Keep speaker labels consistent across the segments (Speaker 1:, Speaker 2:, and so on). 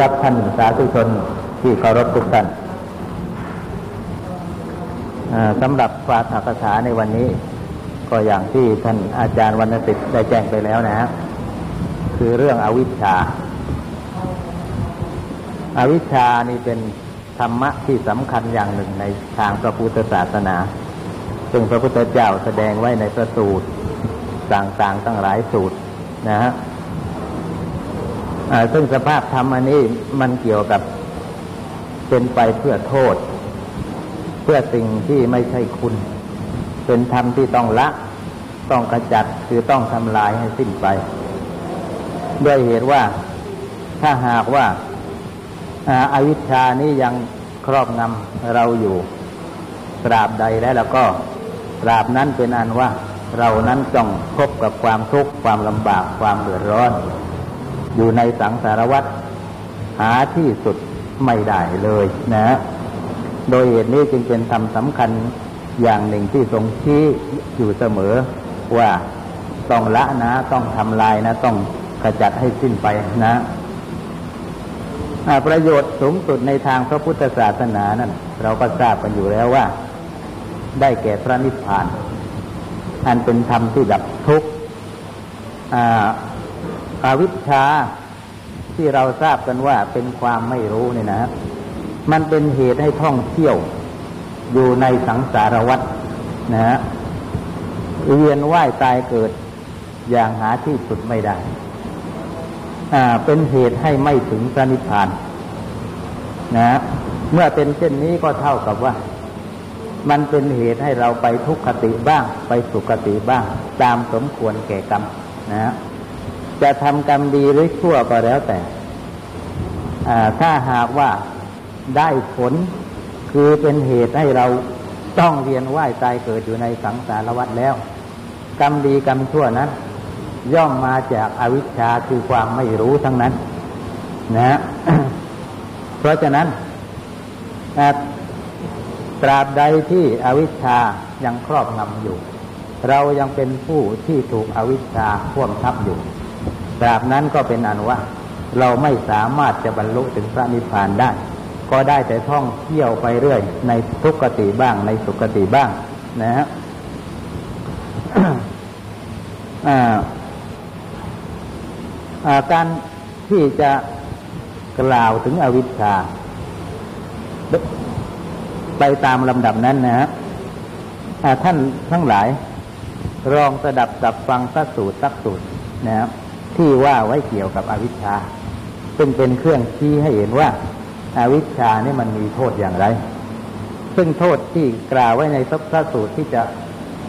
Speaker 1: รับท่านสาธุชนที่เคารพทุกท่านสำหรับวาถกถาในวันนี้ ก็อย่างที่ท่านอาจารย์วรรณสิทธิ์ได้แจ้งไปแล้วนะฮะคือเรื่องอวิชชาอาวิชชานี่เป็นธรรมะที่สำคัญอย่างหนึ่งในทางพระพุทธศาสนา ซึ่งพระพุทธเจ้าแสดงไว้ในพระสูตรต่างๆตั้งหลายสูตรนะฮะ ซึ่งสภาพธรรมอันนี้มันเกี่ยวกับเป็นไปเพื่อโทษ เพื่อสิ่งที่ไม่ใช่คุณ เป็นธรรมที่ต้องละ ต้องกระจัดคือต้องทำลายให้สิ้นไปด้วยเหตุว่าถ้าหากว่าอาวิชชานี้ยังครอบงำเราอยู่ตราบใดแล้วแล้วก็ตราบนั้นเป็นอันว่า เรานั้นต้องพบกับความทุกข์ความลำบากความเดือดร้อน อยู่ในสังสารวัฏหาที่สุดไม่ได้เลยนะ โดยเหตุนี้จึงเป็นธรรมสำคัญอย่างหนึ่งที่ทรงชี้อยู่เสมอว่าต้องละนะต้องทำลายนะ ต้องขจัดให้สิ้นไปนะประโยชน์สูงสุดในทางพระพุทธศาสนานั้นเราก็ทราบกันอยู่แล้วว่า ได้แก่พระนิพพาน อันเป็นธรรมที่ดับทุกข์ อวิชชาที่เราทราบกันว่าเป็นความไม่รู้เนี่ยนะมันเป็นเหตุให้ท่องเที่ยว อยู่ในสังสารวัฏนะฮะเวียนว่ายตายเกิดอย่างหาที่สุดไม่ได้ อ่า เป็นเหตุให้ไม่ถึงพระนิพพานนะเมื่อเป็นเช่นนี้ก็เท่ากับว่า มันเป็นเหตุให้เราไปทุกขติบ้าง ไปสุขติบ้าง ตามสมควรแก่กรรมนะ จะทำกรรมดีหรือชั่วก็แล้วแต่ถ้าหากว่าได้ผลคือเป็นเหตุให้เราต้องเรียนว่ายตายเกิดอยู่ในสังสารวัฏแล้ว กรรมดีกรรมชั่วนั้น ย่อมมาจากอาวิชชาคือความไม่รู้ทั้งนั้น นะ เพราะฉะนั้นตราบใดที่อวิชชายังครอบงำอยู่ เรายังเป็นผู้ที่ถูกอวิชชาพ่วงทับอยู่ ตราบนั้นก็เป็นอนุว่าเราไม่สามารถจะบรรลุถึงพระนิพพานได้ ก็ได้แต่ท่องเที่ยวไปเรื่อย ในทุกขติบ้าง ในสุขติบ้าง นะฮะการที่จะกล่าวถึงอวิชชา ไปตามลำดับนั้นนะฮะท่านทั้งหลายลองสดับสับฟังสักสูตรสักสูตรนะครับ ที่ว่าไว้เกี่ยวกับอวิชชา ซึ่งเป็นเครื่องชี้ให้เห็นว่าอาวิชชานี่มันมีโทษอย่างไร ซึ่งโทษที่กล่าวไว้ในพระสูตรที่จะ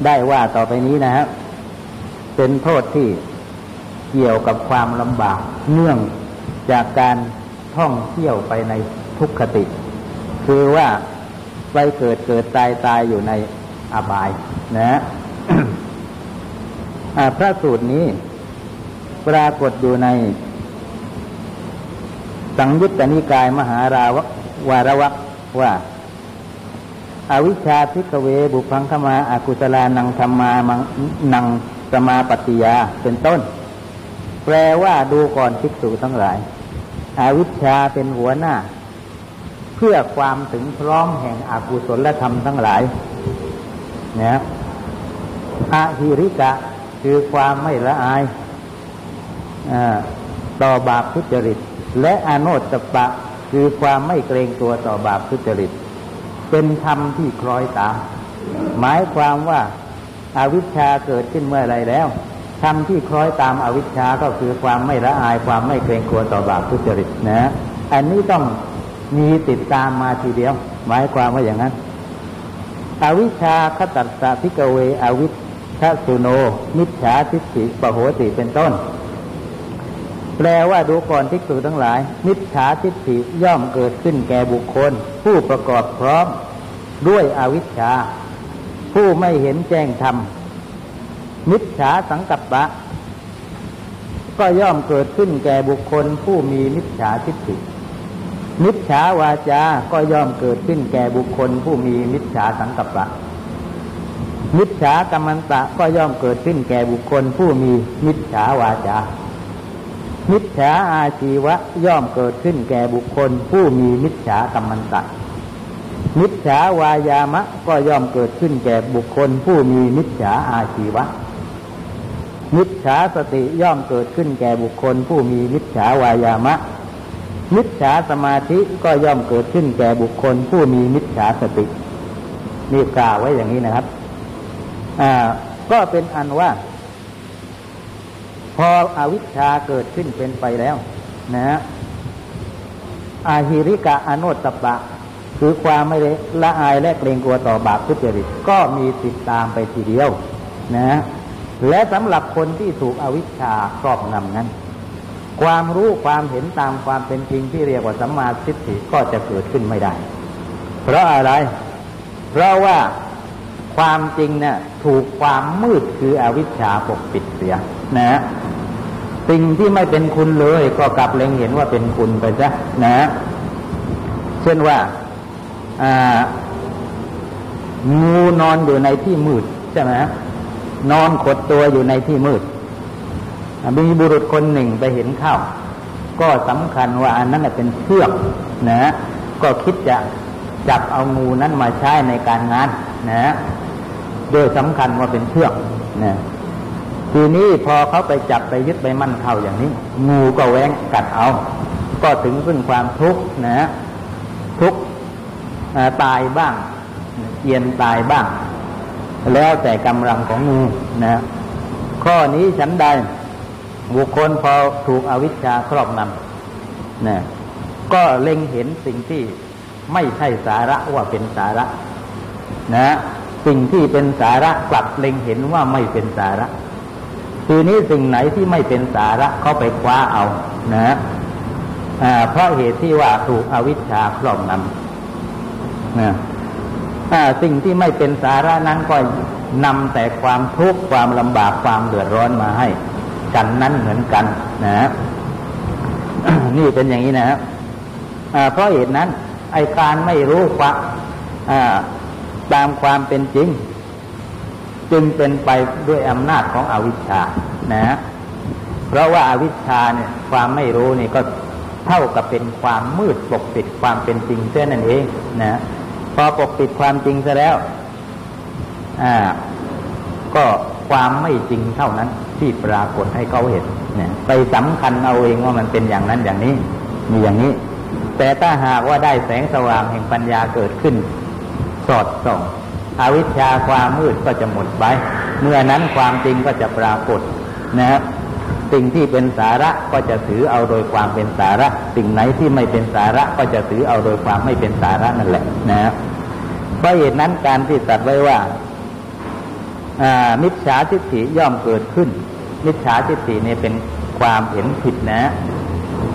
Speaker 1: ได้ว่าต่อไปนี้นะฮะเป็นโทษที่เกี่ยวกับความลำบากเนื่องจากการท่องเที่ยวไปในทุกขติ คือว่าไปเกิดเกิดตายตายอยู่ในอบายนะพระสูตรนี้ ปรากฏอยู่ใน สังยุตตนิกายมหาราววารวักว่าอาวิชชาพิกเว บุพังขมาอากุศลานังธรรมามังนังสมาปฏิยาเป็นต้น แปลว่าดูก่อนภิกษุทั้งหลาย อาวิชชาเป็นหัวหน้า เพื่อความถึงพร้อมแห่งอากุศลธรรมทั้งหลายนะอาหิริกะคือความไม่ละอาย ต่อบาปทุจริต และอโนตปะคือความไม่เกรงตัวต่อบาปทุจริต เป็นธรรมที่คล้อยตาม หมายความว่าอาวิชชาเกิดขึ้นเมื่อไรแล้วธรรมที่คล้อยตามอาวิชชาก็คือความไม่ละอายความไม่เกรงกลัวต่อบาปทุจริตนะ อันนี้ต้องมีติดตามมาทีเดียว หมายความว่าอย่างนั้น อวิชชาขตัสสะพิกเวอวิชชาสุโน มิจฉาทิฏฐิปโหติเป็นต้น แปลว่าดูก่อนทิฏฐิทั้งหลาย มิจฉาทิฏฐิย่อมเกิดขึ้นแก่บุคคล ผู้ประกอบพร้อมด้วยอวิชชา ผู้ไม่เห็นแจ้งธรรม มิจฉาสังกัปปะ ก็ย่อมเกิดขึ้นแก่บุคคล ผู้มีมิจฉาทิฏฐิ มิจฉาวาจา ก็ย่อมเกิดขึ้นแก่บุคคล ผู้มีมิจฉาสังกัปปะ มิจฉากรรมันตะก็ย่อมเกิดขึ้นแก่บุคคล ผู้มีมิจฉาวาจา มิจฉาอาชีวะย่อมเกิดขึ้นแก่บุคคล ผู้มีมิจฉากรรมันตะมิจฉาวายามะก็ย่อมเกิดขึ้นแก่บุคคล ผู้มีมิจฉาอาชีวะ มิจฉาสติย่อมเกิดขึ้นแก่บุคคล ผู้มีมิจฉาวายามะ มิจฉาสมาธิก็ย่อมเกิดขึ้นแก่บุคคล ผู้มีมิจฉาสตินี่กล่าวไว้อย่างนี้นะครับ อ่า ก็เป็นอันว่า พออวิชชาเกิดขึ้นเป็นไปแล้ว นะฮะอาหิริกะอนุตตปะ คือความไม่ละอายและเกรงกลัวต่อบาปทุจริตก็มีติดตามไปทีเดียว นะ และสำหรับคนที่ถูกอวิชชาครอบงำนั้น ความรู้ความเห็นตามความเป็นจริงที่เรียกว่าสัมมาทิฏฐิก็จะเกิดขึ้นไม่ได้ เพราะอะไร เพราะว่าความจริงเนี่ยถูกความมืดคืออวิชชาปกปิดเสีย นะ สิ่งที่ไม่เป็นคุณเลยก็กลับเล็งเห็นว่าเป็นคุณไปซะนะเช่นว่างูนอนอยู่ในที่มืดใช่ไหมนอนขดตัวอยู่ในที่มืดมีบุรุษคนหนึ่งไปเห็นเข้าก็สำคัญว่าอันนั้นเป็นเชือกนะก็คิดจะจับเอางูนั้นมาใช้ในการงานนะโดยสำคัญว่าเป็นเชือกนะ ทีนี้พอเขาไปจับไปยึดไปมั่นเข้าอย่างนี้ งูก็แหวงกัดเอา ก็ถึงซึ่งความทุกข์นะทุกข์ตายบ้างเยียนตายบ้าง แล้วแต่กำลังของงูนะข้อนี้ฉันใดบุคคลพอถูกอวิชชาครอบงำนะก็เล็งเห็นสิ่งที่ไม่ใช่สาระว่าเป็นสาระ นะ สิ่งที่เป็นสาระกลับเล็งเห็นว่าไม่เป็นสาระ ทีนี้สิ่งไหนที่ไม่เป็นสาระเขาไปคว้าเอานะเพราะเหตุที่ว่าถูกอวิชชาครอบงำนะสิ่งที่ไม่เป็นสาระนั้นก็นำแต่ความทุกข์ความลำบากความเดือดร้อนมาให้กันนั้นเหมือนกันนะนี่เป็นอย่างนี้นะเพราะเหตุนั้น ไอการไม่รู้ความตามความเป็นจริง จึงเป็นไปด้วยอำนาจของอวิชชานะ เพราะว่าอาวิชชาเนี่ยความไม่รู้นี่ก็เท่ากับเป็นความมืดปกปิดความเป็นจริงเส้นนั่นเองนะพอปกปิดความจริงซะแล้ว อ่า ก็ความไม่จริงเท่านั้นที่ปรากฏให้เขาเห็นเนี่ย ไปสำคัญเอาเองว่ามันเป็นอย่างนั้นอย่างนี้ มีอย่างนี้ แต่ถ้าหากว่าได้แสงสว่างแห่งปัญญาเกิดขึ้น สอดส่อง อวิชชาความมืดก็จะหมดไป เมื่อนั้นความจริงก็จะปรากฏนะครับสิ่งที่เป็นสาระก็จะถือเอาโดยความเป็นสาระ สิ่งไหนที่ไม่เป็นสาระก็จะถือเอาโดยความไม่เป็นสาระนั่นแหละนะครับเพราะเหตุนั้นการที่ตัดไว้ว่ามิจฉาทิฏฐิย่อมเกิดขึ้น มิจฉาทิฏฐิเนี่ยเป็นความเห็นผิดนะ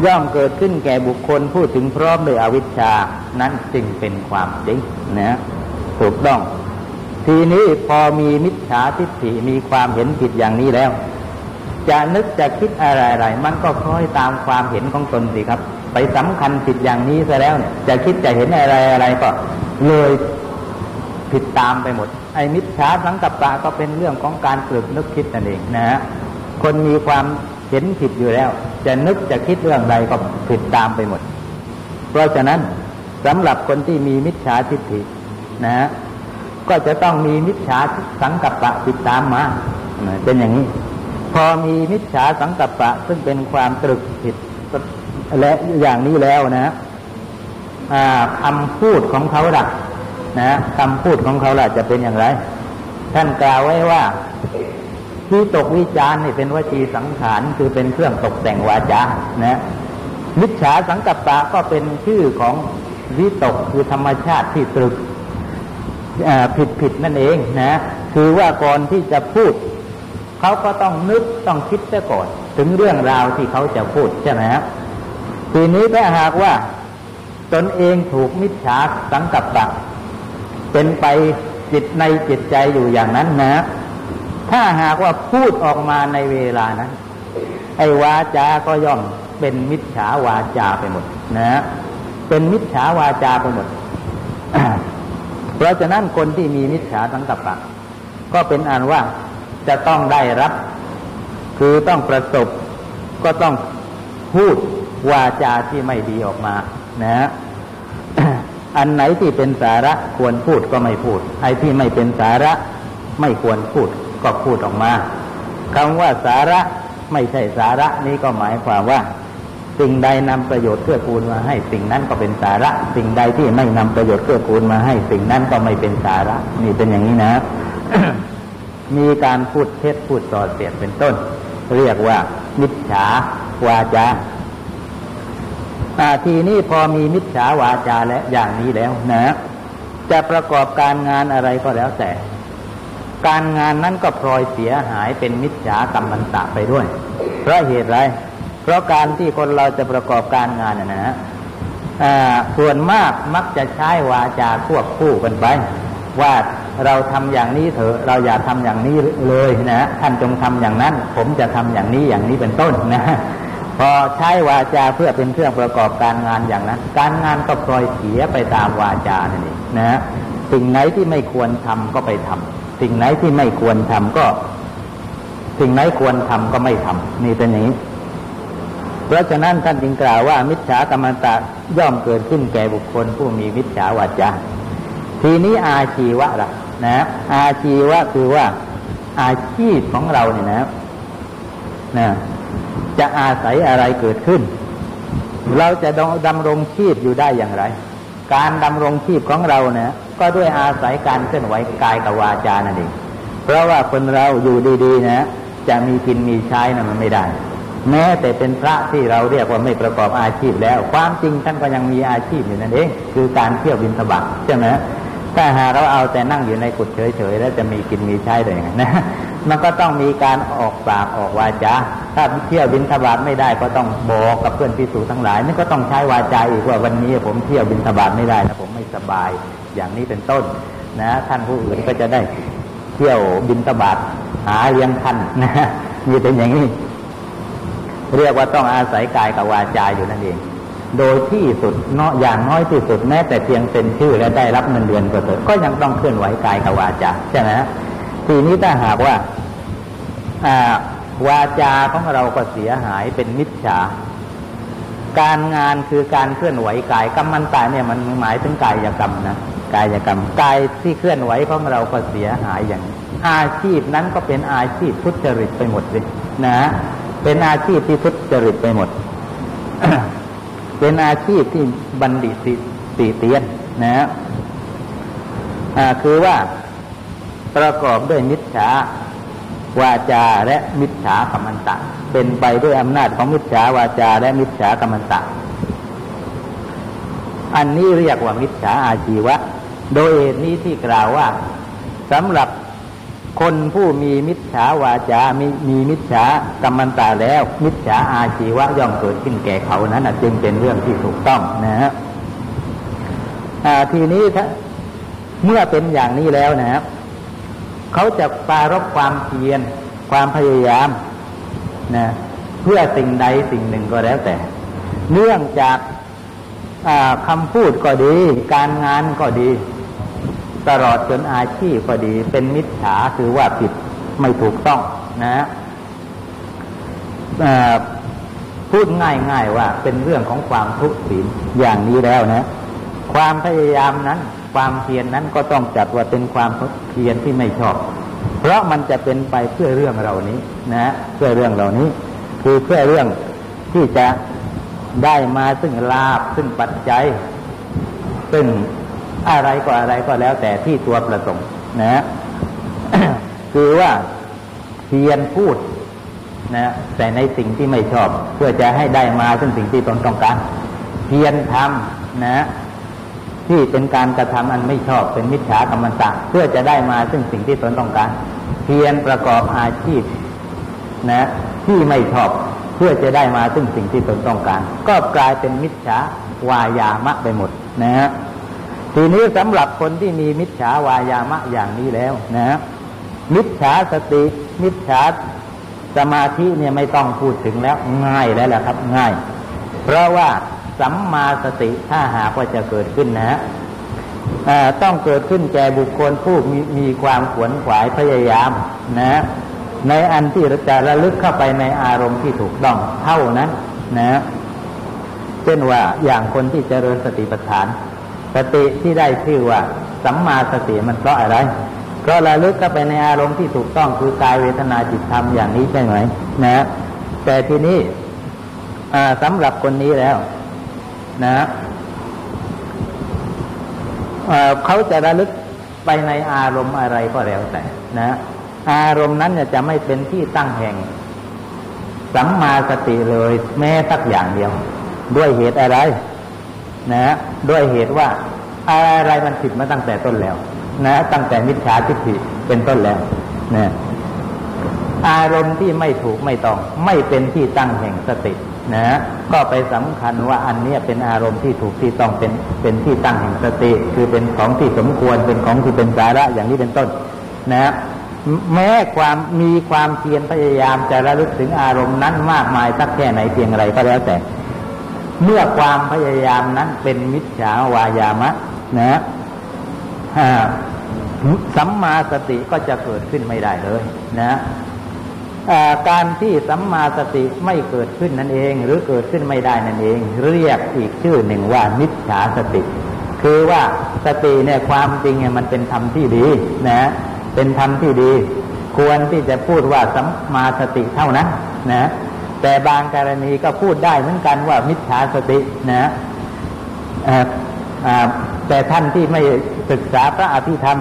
Speaker 1: ย่อมเกิดขึ้นแก่บุคคลพูดถึงพร้อมด้วยอวิชชานั้นจึงเป็นความจริงนะถูกต้อง ทีนี้พอมีมิจฉาทิฏฐิมีความเห็นผิดอย่างนี้แล้ว จะนึกจะคิดอะไรๆมันก็คล้อยตามความเห็นของตนสิครับ ไปสำคัญผิดอย่างนี้ซะแล้วเนี่ยจะคิดจะเห็นอะไรอะไรก็เลยผิดตามไปหมด ไอ้มิจฉาสังกัปปะก็เป็นเรื่องของการกลึกนึกคิดนั่นเองนะฮะคนมีความเห็นผิดอยู่แล้ว จะนึกจะคิดเรื่องใดก็ผิดตามไปหมด เพราะฉะนั้นสำหรับคนที่มีมิจฉาทิฏฐินะฮะ ก็จะต้องมีมิจฉาสังกัปปะติดตามมาเป็นอย่างนี้ พอมีมิจฉาสังกัปปะซึ่งเป็นความตรึกผิดและอย่างนี้แล้วนะคำพูดของเขาล่ะนะคำพูดของเขาล่ะจะเป็นอย่างไร ท่านกล่าวไว้ว่าที่ตกวิจารณ์นี่เป็นวจีสังขารคือเป็นเครื่องตกแต่งวาจานะมิจฉาสังกัปปะก็เป็นชื่อของวิตกคือธรรมชาติที่ตรึก ผิดผิดนั่นเองนะคือว่าก่อนที่จะพูดเขาก็ต้องนึกต้องคิดซะก่อน ถึงเรื่องราวที่เขาจะพูดใช่ไหมครับทีนี้ถ้าหากว่า ตนเองถูกมิจฉาสังกัปปะเป็นไปจิตในจิตใจอยู่อย่างนั้นนะ ถ้าหากว่าพูดออกมาในเวลานั้น ไอ้วาจาก็ย่อมเป็นมิจฉาวาจาไปหมดนะ เป็นมิจฉาวาจาไปหมด ราะฉะนั้นคนที่มีมิจฉาสังกัปปะ ก็เป็นอันว่าจะต้องได้รับ คือต้องประสบก็ต้องพูดวาจาที่ไม่ดีออกมานะอันไหนที่เป็นสาระควรพูดก็ไม่พูด ไอ้ที่ไม่เป็นสาระไม่ควรพูดก็พูดออกมาคำว่าสาระไม่ใช่สาระนี้ก็หมายความว่า สิ่งใดนำประโยชน์เพื่อกูลมาให้สิ่งนั้นก็เป็นสาระ สิ่งใดที่ไม่นำประโยชน์เพื่อกูลมาให้สิ่งนั้นก็ไม่เป็นสาระนี่เป็นอย่างนี้นะ มีการพูดเท็จพูดส่อเสียดเป็นต้น เรียกว่า มิจฉาวาจาทีนี้พอมีมิจฉาวาจาและอย่างนี้แล้วนะ จะประกอบการงานอะไรก็แล้วแต่ การงานนั้นก็พลอยเสียหายเป็นมิจฉากรรมันตะไปด้วยเพราะเหตุไร เพราะการที่คนเราจะประกอบการงานนะฮะส่วนมากมักจะใช้วาจาควบคู่กันไป ว่าเราทำอย่างนี้เถอะเราอย่าทำอย่างนี้เลยนะท่านจงทำอย่างนั้น ผมจะทำอย่างนี้อย่างนี้เป็นต้นนะพอใช้วาจาเพื่อเป็นเครื่องประกอบการงานอย่างนั้น การงานก็ปล่อยเสียไปตามวาจานั่นเองนะสิ่งไหนที่ไม่ควรทำก็ไปทำสิ่งไหนที่ไม่ควรทำก็ สิ่งไหนควรทำก็ไม่ทำนี่เป็นอย่างนี้ เพราะฉะนั้นท่านจึงกล่าวว่า มิจฉากรรมตะย่อมเกิดขึ้นแก่บุคคลผู้มีมิจฉาวาจาทีนี้อาชีวะล่ะนะอาชีวะคือว่าอาชีพของเราเนี่ยนะนะจะอาศัยอะไรเกิดขึ้น เราจะดำรงชีพอยู่ได้อย่างไร การดำรงชีพของเราเนี่ยก็ด้วยอาศัยการเคลื่อนไหวกายกับวาจานั่นเองเพราะว่าคนเราอยู่ดีๆนะจะมีกินมีใช้นะมันไม่ได้ แม้แต่เป็นพระที่เราเรียกว่าไม่ประกอบอาชีพแล้ว ความจริงท่านก็ยังมีอาชีพอยู่นั่นเอง คือการเที่ยวบินสบักใช่ไหมถ้าหาเราเอาแต่นั่งอยู่ในกุฏเฉยๆแล้วจะมีกินมีใช้ได้ยังไงนะมันก็ต้องมีการออกปากออกวาจาถ้าเที่ยวบินทบาทไม่ได้ก็ต้องบอกกับเพื่อนพิสูจทั้งหลายนี่ก็ต้องใช้วาจาอีกว่าวันนี้ผมเที่ยวบินทบาทไม่ได้นะผมไม่สบายอย่างนี้เป็นต้นนะ ท่านผู้อื่นก็จะได้เที่ยวบินทบาทหาเลี้ยงท่านนะนี่เป็นอย่างนี้ เรียกว่าต้องอาศัยกายกับวาจาอยู่นั่นเอง โดยที่สุดเนาะอย่างน้อยที่สุดแม้แต่เพียงเป็นชื่อและได้รับเงินเดือนก็เถอะก็ยังต้องเคลื่อนไหวกายกับวาจาใช่ไหมทีนี้ถ้าหากว่าวาจาของเราก็เสียหายเป็นมิจฉา การงานคือการเคลื่อนไหวกายกรรมมันตายเนี่ยมันหมายถึงกายกรรมนะกายกรรมกายที่เคลื่อนไหวของเราก็เสียหายอย่าง อาชีพนั้นก็เป็นอาชีพทุจริตไปหมดเลยนะ เป็นอาชีพที่ทุจริตไปหมด เป็นอาชีพที่บัณฑิตตีเตียนนะอ่าคือว่าประกอบด้วยมิจฉาวาจาและมิจฉากรรมันตะ เป็นไปด้วยอำนาจของมิจฉาวาจาและมิจฉากรรมันตะ อันนี้เรียกว่ามิจฉาอาชีวะ โดยเหตุนี้ที่กล่าวว่าสำหรับ คนผู้มีมิจฉาวาจามีมีมิจฉากรรมันตาแล้ว มิจฉาอาชีวะย่อมเกิดขึ้นแก่เขานั้นจึงเป็นเรื่องที่ถูกต้องนะฮะทีนี้ถ้าเมื่อเป็นอย่างนี้แล้วนะครับเขาจะปารบความเพียรความพยายามนะเพื่อสิ่งใดสิ่งหนึ่งก็แล้วแต่ เนื่องจากคำพูดก็ดี การงานก็ดี ตลอดจนอาชีพก็ดี เป็นมิจฉาคือว่าผิดไม่ถูกต้องนะพูดง่ายๆว่าเป็นเรื่องของความทุศีลอย่างนี้แล้วนะ ความพยายามนั้น ความเพียรนนั้นก็ต้องจัดว่าเป็นความเพียรที่ไม่ชอบ เพราะมันจะเป็นไปเพื่อเรื่องเหล่านี้นะเพื่อเรื่องเหล่านี้ คือเพื่อเรื่องที่จะได้มาซึ่งลาบซึ่งปัจจัย ซึ่ง อะไรก็อะไรก็แล้วแต่ที่ตัวประสงค์นะคือว่าเพียนพูดนะแต่ในสิ่งที่ไม่ชอบ เพื่อจะให้ได้มาซึ่งสิ่งที่ตนต้องการ เพียนทำนะที่เป็นการกระทำอันไม่ชอบเป็นมิจฉากรรมตะเพื่อจะได้มาซึ่งสิ่งที่ตนต้องการ เพียนประกอบอาชีพนะที่ไม่ชอบเพื่อจะได้มาซึ่งสิ่งที่ตนต้องการ ก็กลายเป็นมิจฉาวายามะไปหมดนะฮะ ทีนี้สำหรับคนที่มีมิจฉาวายามะอย่างนี้แล้วนะ มิจฉาสติ มิจฉาสมาธิเนี่ยไม่ต้องพูดถึงแล้วง่ายแล้วแหละครับ ง่าย เพราะว่าสัมมาสติถ้าหากว่าจะเกิดขึ้นนะต้องเกิดขึ้นแก่บุคคลผู้มีมีความขวนขวายพยายามนะ ในอันที่จะระลึกเข้าไปในอารมณ์ที่ถูกต้องเท่านั้น นะเช่นว่าอย่างคนที่เจริญสติปัฏฐาน สติที่ได้ชื่อว่าสัมมาสติมันเพราะอะไร ก็ระลึกก็ไปในอารมณ์ที่ถูกต้องคือกายเวทนาจิตธรรมอย่างนี้ใช่ไหมนะแต่ทีนี้สำหรับคนนี้แล้ว นะเขาจะระลึกไปในอารมณ์อะไรก็แล้วแต่นะ อารมณ์นั้นจะไม่เป็นที่ตั้งแห่งสัมมาสติเลย แม้สักอย่างเดียว ด้วยเหตุอะไร นะ ด้วยเหตุว่าอะไรมันผิดมาตั้งแต่ต้นแล้ว นะ ตั้งแต่มิจฉาทิฏฐิเป็นต้นแล้วนะอารมณ์ที่ไม่ถูกไม่ต้อง ไม่เป็นที่ตั้งแห่งสตินะก็ไปสำคัญว่าอันนี้เป็นอารมณ์ที่ถูกที่ต้องเป็นเป็นที่ตั้งแห่งสติ คือเป็นของที่สมควรเป็นของที่เป็นสาระอย่างนี้เป็นต้น นะแม้ความมีความเพียรพยายามจะระลึกถึงอารมณ์นั้นมากมายสักแค่ไหนเพียงไรก็แล้วแต่ เมื่อความพยายามนั้นเป็นมิจฉาวายามะ นะสัมมาสติก็จะเกิดขึ้นไม่ได้เลยนะการที่สัมมาสติไม่เกิดขึ้นนั่นเอง หรือเกิดขึ้นไม่ได้นั่นเอง เรียกอีกชื่อหนึ่งว่ามิจฉาสติ คือว่าสติเนี่ยความจริงเนี่ยมันเป็นธรรมที่ดีนะ เป็นธรรมที่ดี ควรที่จะพูดว่าสัมมาสติเท่านั้นนะ แต่บางกรณีก็พูดได้เหมือนกันว่ามิจฉาสตินะแต่ท่านที่ไม่ศึกษาพระอภิธรรม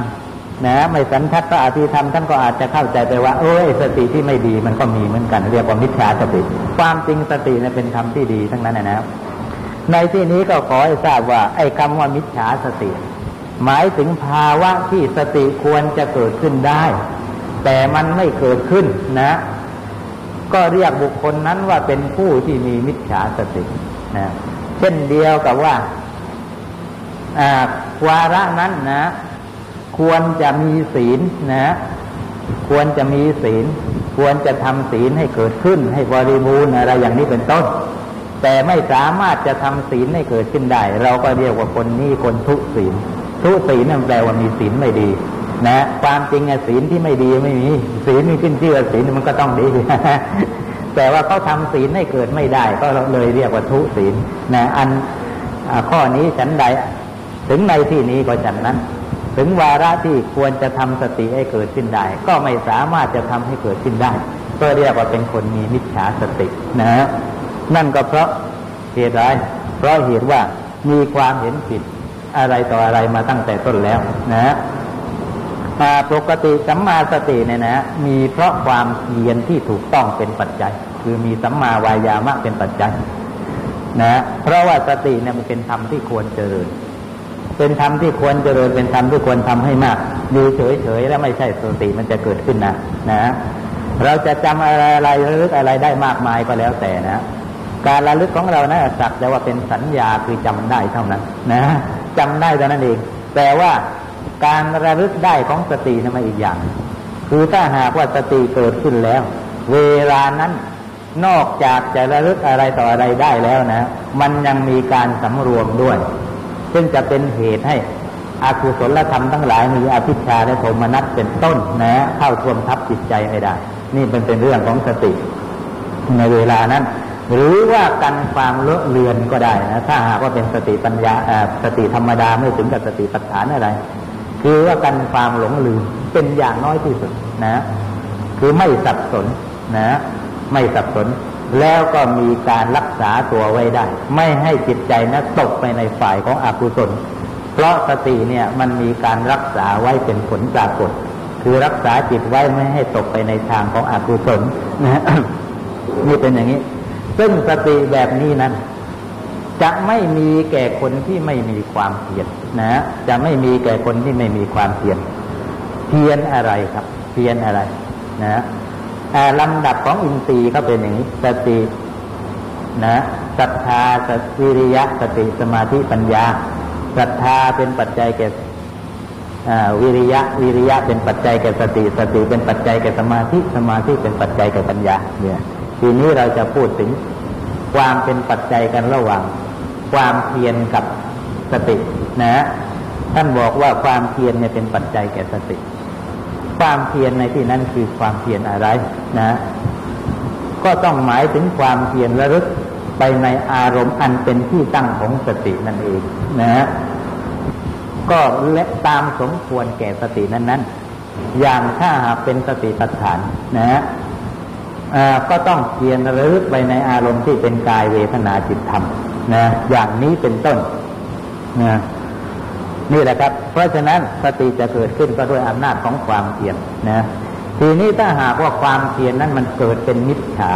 Speaker 1: นะไม่สันทัดพระอภิธรรมท่านก็อาจจะเข้าใจไปว่าโอ้ยสติที่ไม่ดีมันก็มีเหมือนกัน เรียกว่ามิจฉาสติ ความจริงสติเนี่ยเป็นธรรมที่ดีทั้งนั้นนะครับในที่นี้ก็ขอให้ทราบว่า ไอ้คำว่ามิจฉาสติ หมายถึงภาวะที่สติควรจะเกิดขึ้นได้ แต่มันไม่เกิดขึ้นนะ ก็เรียกบุคคลนั้นว่าเป็นผู้ที่มีมิจฉาสตินะเช่นเดียวกับว่าวาระนั้นนะ ควรจะมีศีลนะ ควรจะมีศีล ควรจะทำศีลให้เกิดขึ้น ให้บริบูรณ์อะไรอย่างนี้เป็นต้น แต่ไม่สามารถจะทำศีลให้เกิดขึ้นได้ เราก็เรียกว่าคนนี้คนทุศีล ทุศีลนั่นแปลว่ามีศีลไม่ดี นะความจริงศีลที่ไม่ดีไม่มีศีลมีขึ้นชื่อศีลมันก็ต้องดี แต่ว่าเขาทำศีลให้เกิดไม่ได้ ก็เลยเรียกว่าทุศีลนะอันข้อนี้ฉันใดถึงในที่นี้ก็ฉันนั้น ถึงวาระที่ควรจะทำสติให้เกิดขึ้นได้ ก็ไม่สามารถจะทำให้เกิดขึ้นได้ ก็เรียกว่าเป็นคนมีมิจฉาสตินะ นั่นก็เพราะเหตุไรเพราะเหตุว่ามีความเห็นผิดอะไรต่ออะไรมาตั้งแต่ต้นแล้วนะ ปกติสัมมาสติเนี่ยนะมีเพราะความเพียรที่ถูกต้องเป็นปัจจัย คือมีสัมมาวายามะเป็นปัจจัยนะเพราะว่าสติเนี่ยมันเป็นธรรมที่ควรเจริญ เป็นธรรมที่ควรเจริญ เป็นธรรมที่ควรทำให้มากอยู่เฉยๆแล้วไม่ใช่สติมันจะเกิดขึ้นนะนะ เราจะจำอะไรอะไรระลึกอะไรได้มากมายก็แล้วแต่นะ การระลึกของเรานะสักแต่ว่าเป็นสัญญาคือจำได้เท่านั้น นะจำได้เท่านั้นเองแต่ว่า การระลึกได้ของสตินั้นมาอีกอย่าง คือถ้าหากว่าสติเกิดขึ้นแล้ว เวลานั้นนอกจากจะระลึกอะไรต่ออะไรได้แล้วนะ มันยังมีการสำรวมด้วย ซึ่งจะเป็นเหตุให้อากุศลธรรมทั้งหลายมีอภิชาและโทมนัสเป็นต้นนะ เข้าท่วมทับจิตใจให้ได้ นี่เป็นเป็นเรื่องของสติ ในเวลานั้น หรือว่ากันความเลอะเลือนก็ได้นะ ถ้าหากว่าเป็นสติปัญญาสติธรรมดาไม่ถึงกับสติปัฏฐานอะไร คือว่ากันความหลงลืมเป็นอย่างน้อยที่สุดนะ คือไม่สับสนนะ ไม่สับสน แล้วก็มีการรักษาตัวไว้ได้ ไม่ให้จิตใจนะตกไปในฝ่ายของอกุศล เพราะสติเนี่ยมันมีการรักษาไว้เป็นผลปรากฏ คือรักษาจิตไว้ไม่ให้ตกไปในทางของอกุศลนะนี่เป็นอย่างนี้ ซึ่งสติแบบนี้นั้น จะไม่มีแก่คนที่ไม่มีความเพียรนะ จะไม่มีแก่คนที่ไม่มีความเพียรเพียรอะไรครับ เพียรอะไร นะลำดับของอินทรีย์ก็เป็นอย่างนี้สตินะศรัทธาสวิริยะสติสมาธิปัญญาศรัทธาเป็นปัจจัยแก่วิริยะ วิริยะเป็นปัจจัยแก่สติ สติเป็นปัจจัยแก่สมาธิ สมาธิเป็นปัจจัยแก่ปัญญา เนี่ย ทีนี้เราจะพูดถึงความเป็นปัจจัยกันระหว่าง ความเพียรกับสตินะท่านบอกว่าความเพียรเนี่ยเป็นปัจจัยแก่สติ ความเพียรในที่นั้นคือความเพียรอะไรนะ ก็ต้องหมายถึงความเพียรระลึกไปในอารมณ์อันเป็นที่ตั้งของสตินั่นเองนะก็เละตามสมควรแก่สตินั้นๆ อย่างถ้าหากเป็นสติปัฏฐานนะก็ต้องเพียรระลึกไปในอารมณ์ที่เป็นกายเวทนาจิตธรรม นะอย่างนี้เป็นต้นนะนี่แหละครับ เพราะฉะนั้นสติจะเกิดขึ้นก็ด้วยอำนาจของความเพียรนะทีนี้ถ้าหากว่าความเพียรนั้นมันเกิดเป็นมิจฉา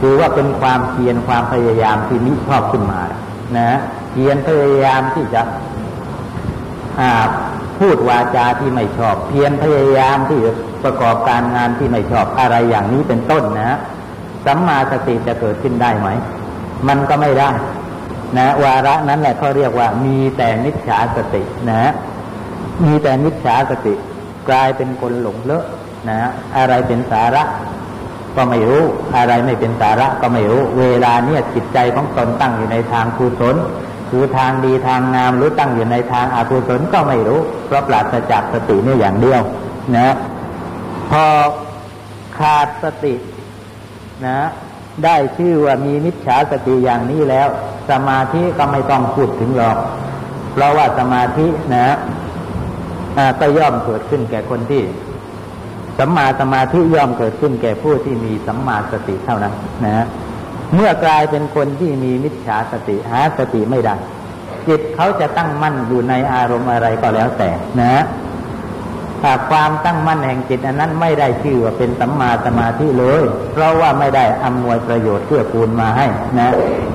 Speaker 1: คือว่าเป็นความเพียรความพยายามที่มิชอบขึ้นมานะเพียรพยายามที่จะพูดวาจาที่ไม่ชอบ เพียรพยายามที่ประกอบการงานที่ไม่ชอบอะไรอย่างนี้เป็นต้นนะสัมมาสติจะเกิดขึ้นได้ไหม มันก็ไม่ได้นะวาระนั้นแหละเขาเรียกว่า มีแต่นิจฉาสตินะมีแต่นิจฉาสติ กลายเป็นคนหลงเลอะนะอะไรเป็นสาระ ก็ไม่รู้ อะไรไม่เป็นสาระก็ไม่รู้ เวลาเนี่ยจิตใจของตนตั้งอยู่ในทางกุศลคือทางดีทางงามหรือตั้งอยู่ในทางอากุศลก็ไม่รู้ เพราะปราศจากสตินี่อย่างเดียวนะพอขาดสตินะ ได้ชื่อว่ามีมิจฉาสติอย่างนี้แล้ว สมาธิก็ไม่ต้องพูดถึงหรอก เพราะว่าสมาธินะก็ย่อมเกิดขึ้นแก่คนที่สัมมาสมาธิย่อมเกิดขึ้นแก่ผู้ที่มีสัมมาสติเท่านั้นนะเมื่อกลายเป็นคนที่มีมิจฉาสติหาสติไม่ได้จิตเขาจะตั้งมั่นอยู่ในอารมณ์อะไรก็แล้วแต่นะ ถ้าความตั้งมั่นแห่งจิตอันนั้นไม่ได้ชื่อว่าเป็นสัมมาสมาธิเลย เพราะว่าไม่ได้อำนวยประโยชน์เพื่อปูนมาให้นะ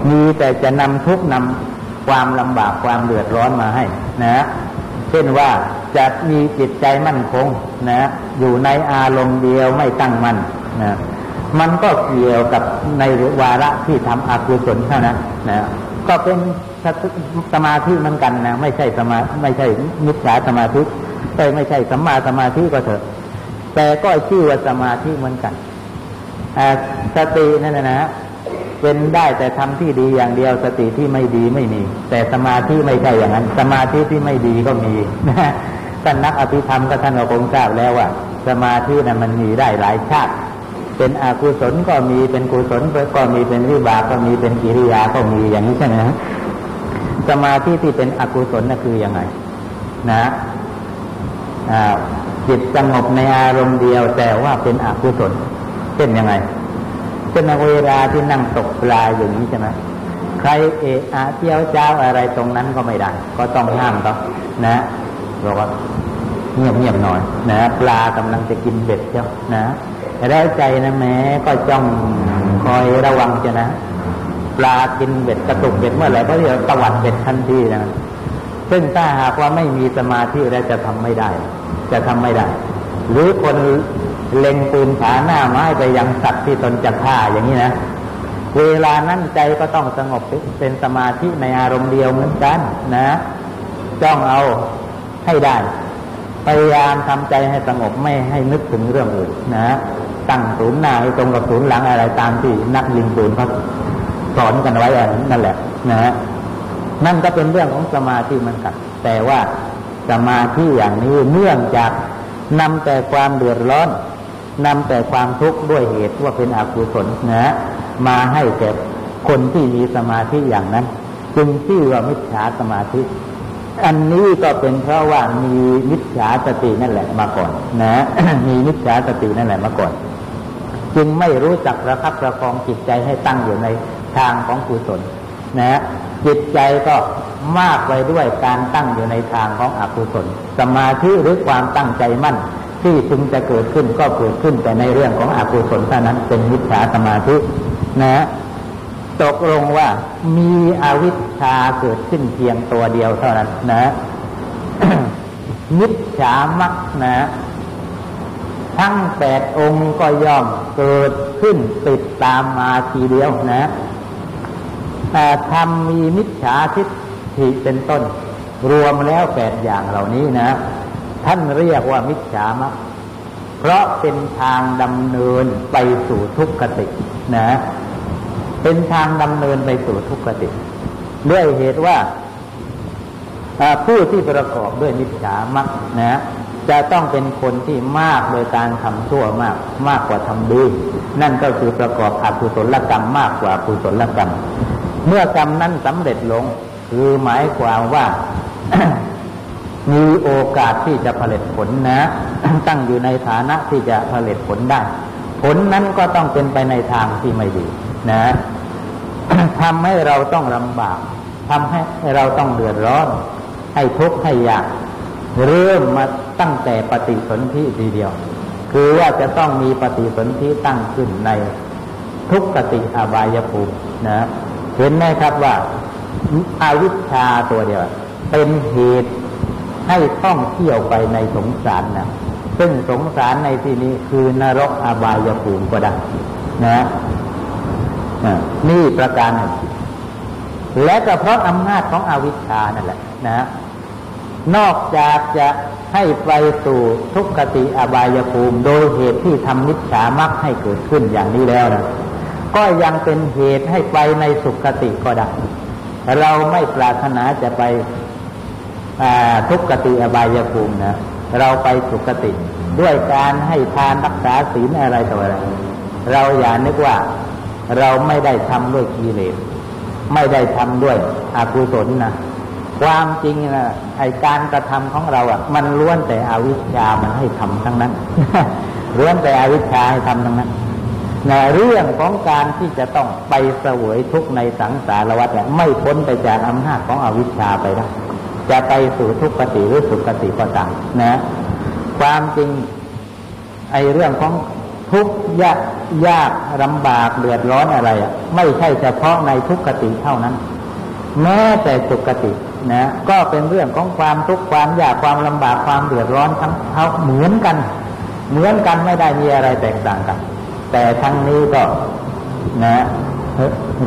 Speaker 1: มีแต่จะนำทุกนำความลำบากความเดือดร้อนมาให้นะ เช่นว่าจะมีจิตใจมั่นคงนะ อยู่ในอารมณ์เดียวไม่ตั้งมั่นนะมันก็เกี่ยวกับในวาระที่ทำอกุศลเท่านั้นนะก็เป็นสมาธิเหมือนกันนะไม่ใช่สมาไม่ใช่มิจฉาสมาธิ แต่ไม่ใช่สัมมาสมาธิก็เถอะ แต่ก็ชื่อว่าสมาธิเหมือนกันสตินั่นนะเป็นได้แต่ทำที่ดีอย่างเดียวสติที่ไม่ดีไม่มี แต่สมาธิไม่ใช่อย่างนั้น สมาธิที่ไม่ดีก็มีนะท่านนักอภิธรรมก็ท่านก็คงทราบแล้วว่าสมาธินั้นมันมีได้หลายชาติ เป็นอกุศลก็มีเป็นกุศลก็มีเป็นวิบากก็มีเป็นกิริยาก็มีอย่างนี้ใช่ไหมสมาธิที่เป็นอกุศลนั่นคือยังไง นะ จิตสงบในอารมณ์เดียวแต่ว่าเป็นอกุศลเป็นยังไงเป็นเวลาที่นั่งตกปลาอย่างนี้ใช่ไหมใครเอะอะเที่ยวเจ้าอะไรตรงนั้นก็ไม่ได้ ก็ต้องห้ามต้อนะบอกว่าเงียบเงียบหน่อยนะปลากำลังจะกินเบ็ดเจ้านะแล้วใจนะแม้ก็จ้องคอยระวังจะนะ ปลากินเบ็ดกระตุกเบ็ดเมื่อไหร่ก็เรียกตวัดเบ็ดทันทีนะ ซึ่งถ้าหากว่าไม่มีสมาธิแล้วจะทำไม่ได้ จะทำไม่ได้ หรือคนเล็งปืนผาหน้าไม้ไปยังสัตว์ที่ตนจะฆ่าอย่างนี้นะเวลานั้นใจก็ต้องสงบเป็นสมาธิในอารมณ์เดียวเหมือนกันนะจ้องเอาให้ได้ พยายามทำใจให้สงบไม่ให้นึกถึงเรื่องอื่นนะตั้งศูนย์หน้าตรงกับศูนย์หลังอะไรตามที่นักยิงปืนเขาสอนกันไว้นั่นแหละนะฮะ นั่นก็เป็นเรื่องของสมาธิมันกันแต่ว่าสมาธิอย่างนี้เนื่องจากนำแต่ความเดือดร้อนนำแต่ความทุกข์ด้วยเหตุว่าเป็นอกุศลนะมาให้แก่คนที่มีสมาธิอย่างนั้น จึงชื่อว่ามิจฉาสมาธิ อันนี้ก็เป็นเพราะว่ามีมิจฉาสตินั่นแหละมาก่อน นะมีมิจฉาสตินั่นแหละมาก่อน จึงไม่รู้จักประคับประคองจิตใจให้ตั้งอยู่ในทางของกุศลนะ จิตใจก็มากไปด้วยการตั้งอยู่ในทางของอกุศลสมาธิหรือความตั้งใจมั่น ที่จึงจะเกิดขึ้นก็เกิดขึ้นแต่ในเรื่องของอกุศลเท่านั้นเป็นมิจฉาสมาธินะตกลงว่ามีอวิชชาเกิดขึ้นเพียงตัวเดียวเท่านั้นนะมิจฉามักนะ ทั้งแปดองค์ก็ย่อมเกิดขึ้นติดตามมาทีเดียวนะ แต่ทำมีมิจฉาทิฏฐิเป็นต้น รวมแล้วแปดอย่างเหล่านี้นะ ท่านเรียกว่ามิจฉามักเพราะเป็นทางดำเนินไปสู่ทุกขตินะ เป็นทางดำเนินไปสู่ทุกขติด้วยเหตุว่าผู้ที่ประกอบด้วยมิจฉามักนะ จะต้องเป็นคนที่มากโดยการทำชั่วมากมากกว่าทำดี นั่นก็คือประกอบอกุศลกรรมมากกว่ากุศลกรรม เมื่อกรรมนั้นสำเร็จลง คือหมายความว่ามีโอกาสที่จะผลิตผลนะ ตั้งอยู่ในฐานะที่จะผลิตผลได้ ผลนั้นก็ต้องเป็นไปในทางที่ไม่ดี นะทำให้เราต้องลำบากทำให้เราต้องเดือดร้อน ให้ทุกข์ให้ยาก เริ่มมาตั้งแต่ปฏิสนธิทีเดียว คือว่าจะต้องมีปฏิสนธิตั้งขึ้นในทุกขติอบายภูมินะ เห็นไหมครับว่าอาวิชชาตัวเดียว เป็นเหตุให้ต้องเที่ยวไปในสงสารนะซึ่งสงสารในที่นี้คือนรกอบายภูมิก็ได้นะนี่ประการหนึ่งและก็เพราะอำนาจของอวิชชานั่นแหละนะ นอกจากจะให้ไปสู่ทุกขติอบายภูมิ โดยเหตุที่ทำนิจฉามักให้เกิดขึ้นอย่างนี้แล้วนะ ก็ยังเป็นเหตุให้ไปในสุขติก็ได้ เราไม่ปรารถนาจะไปทุกขติอบายภูมินะ เราไปสุขติ ด้วยการให้ทานรักษาศีลอะไรต่ออะไร เราอย่านึกว่าเราไม่ได้ทำด้วยกิเลสไม่ได้ทำด้วยอกุศลนะความจริงนะไอการกระทำของเราอะ มันล้วนแต่อวิชชามันให้ทำทั้งนั้นล้วนแต่อวิชชาให้ทำทั้งนั้น ในเรื่องของการที่จะต้องไปเสวยทุกข์ในสังสารวัฏเนี่ยไม่พ้นไปจากอำนาจของอวิชชาไปได้จะไปสู่ทุกขติหรือสุขติก็ตามนะ ความจริงไอเรื่องของทุกข์ยากยากลำบากเดือดร้อนอะไรอะไม่ใช่เฉพาะในทุกขติเท่านั้น แม้แต่สุขตินะ ก็เป็นเรื่องของความทุกข์ความยากความลำบากความเดือดร้อนทั้งเท่าเหมือนกัน เหมือนกันไม่ได้มีอะไรแตกต่างกัน แต่ทั้งนี้ก็นะ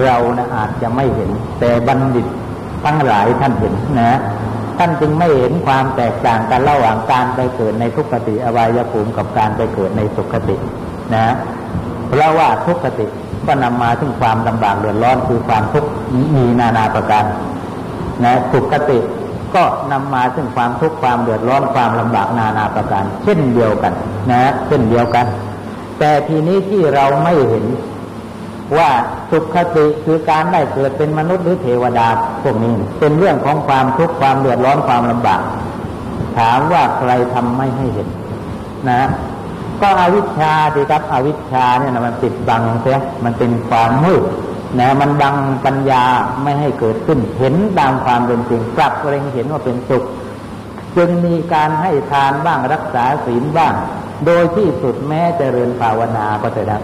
Speaker 1: เรานะอาจจะไม่เห็น แต่บัณฑิตทั้งหลายท่านเห็นนะ ท่านจึงไม่เห็นความแตกต่างกันระหว่างการไปเกิดในทุกขติอวัยภูมิกับการไปเกิดในสุขตินะเพราะว่าทุกขติก็นำมาถึงความลำบากเดือดร้อนคือความทุกข์มีนานาประการนะสุขติก็นำมาซึ่งความทุกข์ความเดือดร้อนความลำบากนานาประการ เช่นเดียวกัน นะเช่นเดียวกัน แต่ทีนี้ที่เราไม่เห็น ว่าสุขติคือการได้เกิดเป็นมนุษย์หรือเทวดาพวกนี้ เป็นเรื่องของความทุกข์ความเดือดร้อนความลำบาก ถามว่าใครทำไม่ให้เห็น นะ ก็อวิชชาดีครับ อวิชชาเนี่ยนะมันปิดบังเสียมันเป็นความมืดนะมันบังปัญญาไม่ให้เกิดขึ้น เห็นตามความเป็นจริงกลับเร็งเห็นว่าเป็นสุข จึงมีการให้ทานบ้างรักษาศีลบ้าง โดยที่สุดแม้จเจริญภาวนาก็จะได้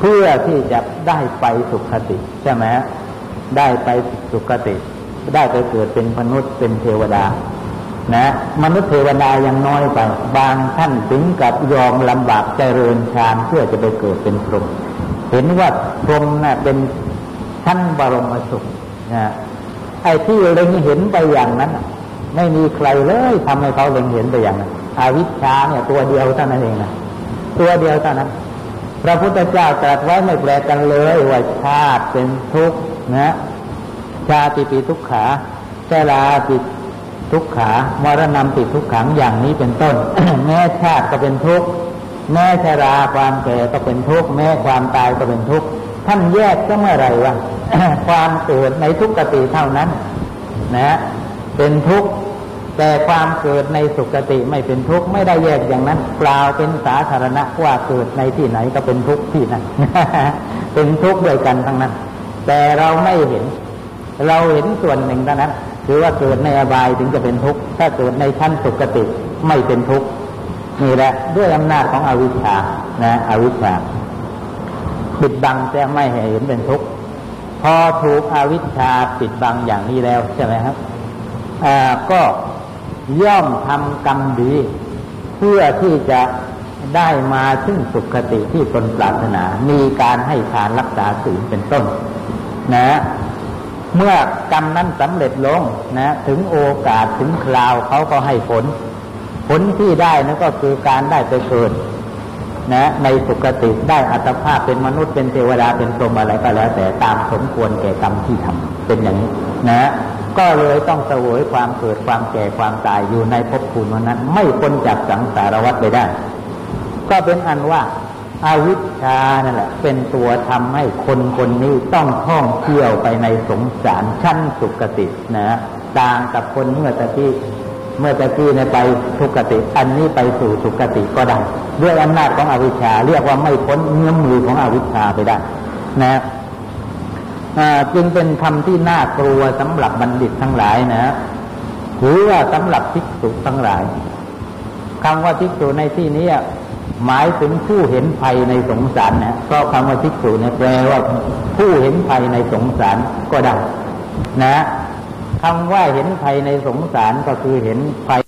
Speaker 1: เพื่อที่จะได้ไปสุขติ ใช่ไหมได้ไปสุขติ ได้ไปเกิดเป็นมนุษย์เป็นเทวดา นะ มนุษย์เทวดายังน้อยไปบางท่านถึงกับยอมลำบากเจริญฌานเพื่อจะไปเกิดเป็นพรหมเห็นว่าพรหมนะ่ะเป็นชั้นบรมสุขนะไอ้ที่เล็งเห็นไปอย่างนั้น ไม่มีใครเลยทำให้เขาเล็งเห็นไปอย่างนั้น อาวิชชาเนี่ยตัวเดียวเท่านั้นเองนะตัวเดียวเท่านั้น พระพุทธเจ้าตรัสไว้ไม่แปลกันเลยว่าชาติเป็นทุกข์นะชาติปีทุกขาชราปิทุกขามรณะปิทุกขังอย่างนี้เป็นต้น แม้ชาติก็เป็นทุกข์แม้ชราความแก่ก็เป็นทุกข์แม้ความตายก็เป็นทุกข์ท่านแยกก็เมื่อไรวะความเกิดในทุกขติเท่านั้น นะ เป็นทุกข์ แต่ความเกิดในสุคติไม่เป็นทุกข์ไม่ได้แยกอย่างนั้นเปล่าวเป็นสาธารณะว่าเกิดในที่ไหนก็เป็นทุกข์ที่นั่นเป็นทุกข์ด้วยกันทั้งนั้น แต่เราไม่เห็น เราเห็นส่วนหนึ่งเท่านั้นคือว่าเกิดในอบายถึงจะเป็นทุกข์ถ้าเกิดในชั้นสุคติไม่เป็นทุกข์นี่แหละด้วยอำนาจของอวิชชานะอวิชชาปิดบังแต่ไม่เห็นเป็นทุกข์พอถูกอวิชชาปิดบังอย่างนี้แล้วใช่ไหมครับอ่าก็ ย่อมทำกรรมดี เพื่อที่จะได้มาซึ่งสุขติที่ตนปรารถนา มีการให้ทานรักษาศีลเป็นต้น นะ เมื่อกรรมนั้นสำเร็จลงนะ ถึงโอกาสถึงคราวเขาก็ให้ผล ผลที่ได้นั่นก็คือการได้ไปเกิดนะในสุคติได้อัตภาพเป็นมนุษย์เป็นเทวดาเป็นพรหมอะไรก็แล้ว แต่ตามสมควรแก่กรรมที่ทำเป็นอย่างนี้นะ ก็เลยต้องเสวยความเกิดความแก่ความตายอยู่ในภพภูมินั้น ไม่พ้นจากสังสารวัฏไปได้ ก็เป็นอันว่าอาวิชชานั่นแหละ เป็นตัวทำให้คนคนนี้ต้องท่องเที่ยวไปในสงสารชั้นสุกตินะต่างกับคนเมื่อตะกี้เมื่อตะกี้เนี่ยไปทุกติ อันนี้ไปสู่สุกติก็ได้ด้วยอำนาจของอวิชชา เรียกว่าไม่พ้นเงื้อมมือของอวิชชาไปได้นะ จึงเป็นคำที่น่ากลัวสำหรับบัณฑิตทั้งหลายนะหรือว่าสำหรับภิกษุทั้งหลายคำว่าภิกษุในที่นี้หมายถึงผู้เห็นภัยในสงสารนะก็คำว่าภิกษุเนี่ยแปลว่า ผู้เห็นภัยในสงสารก็ได้นะคำว่าเห็นภัยในสงสารก็คือเห็นภัย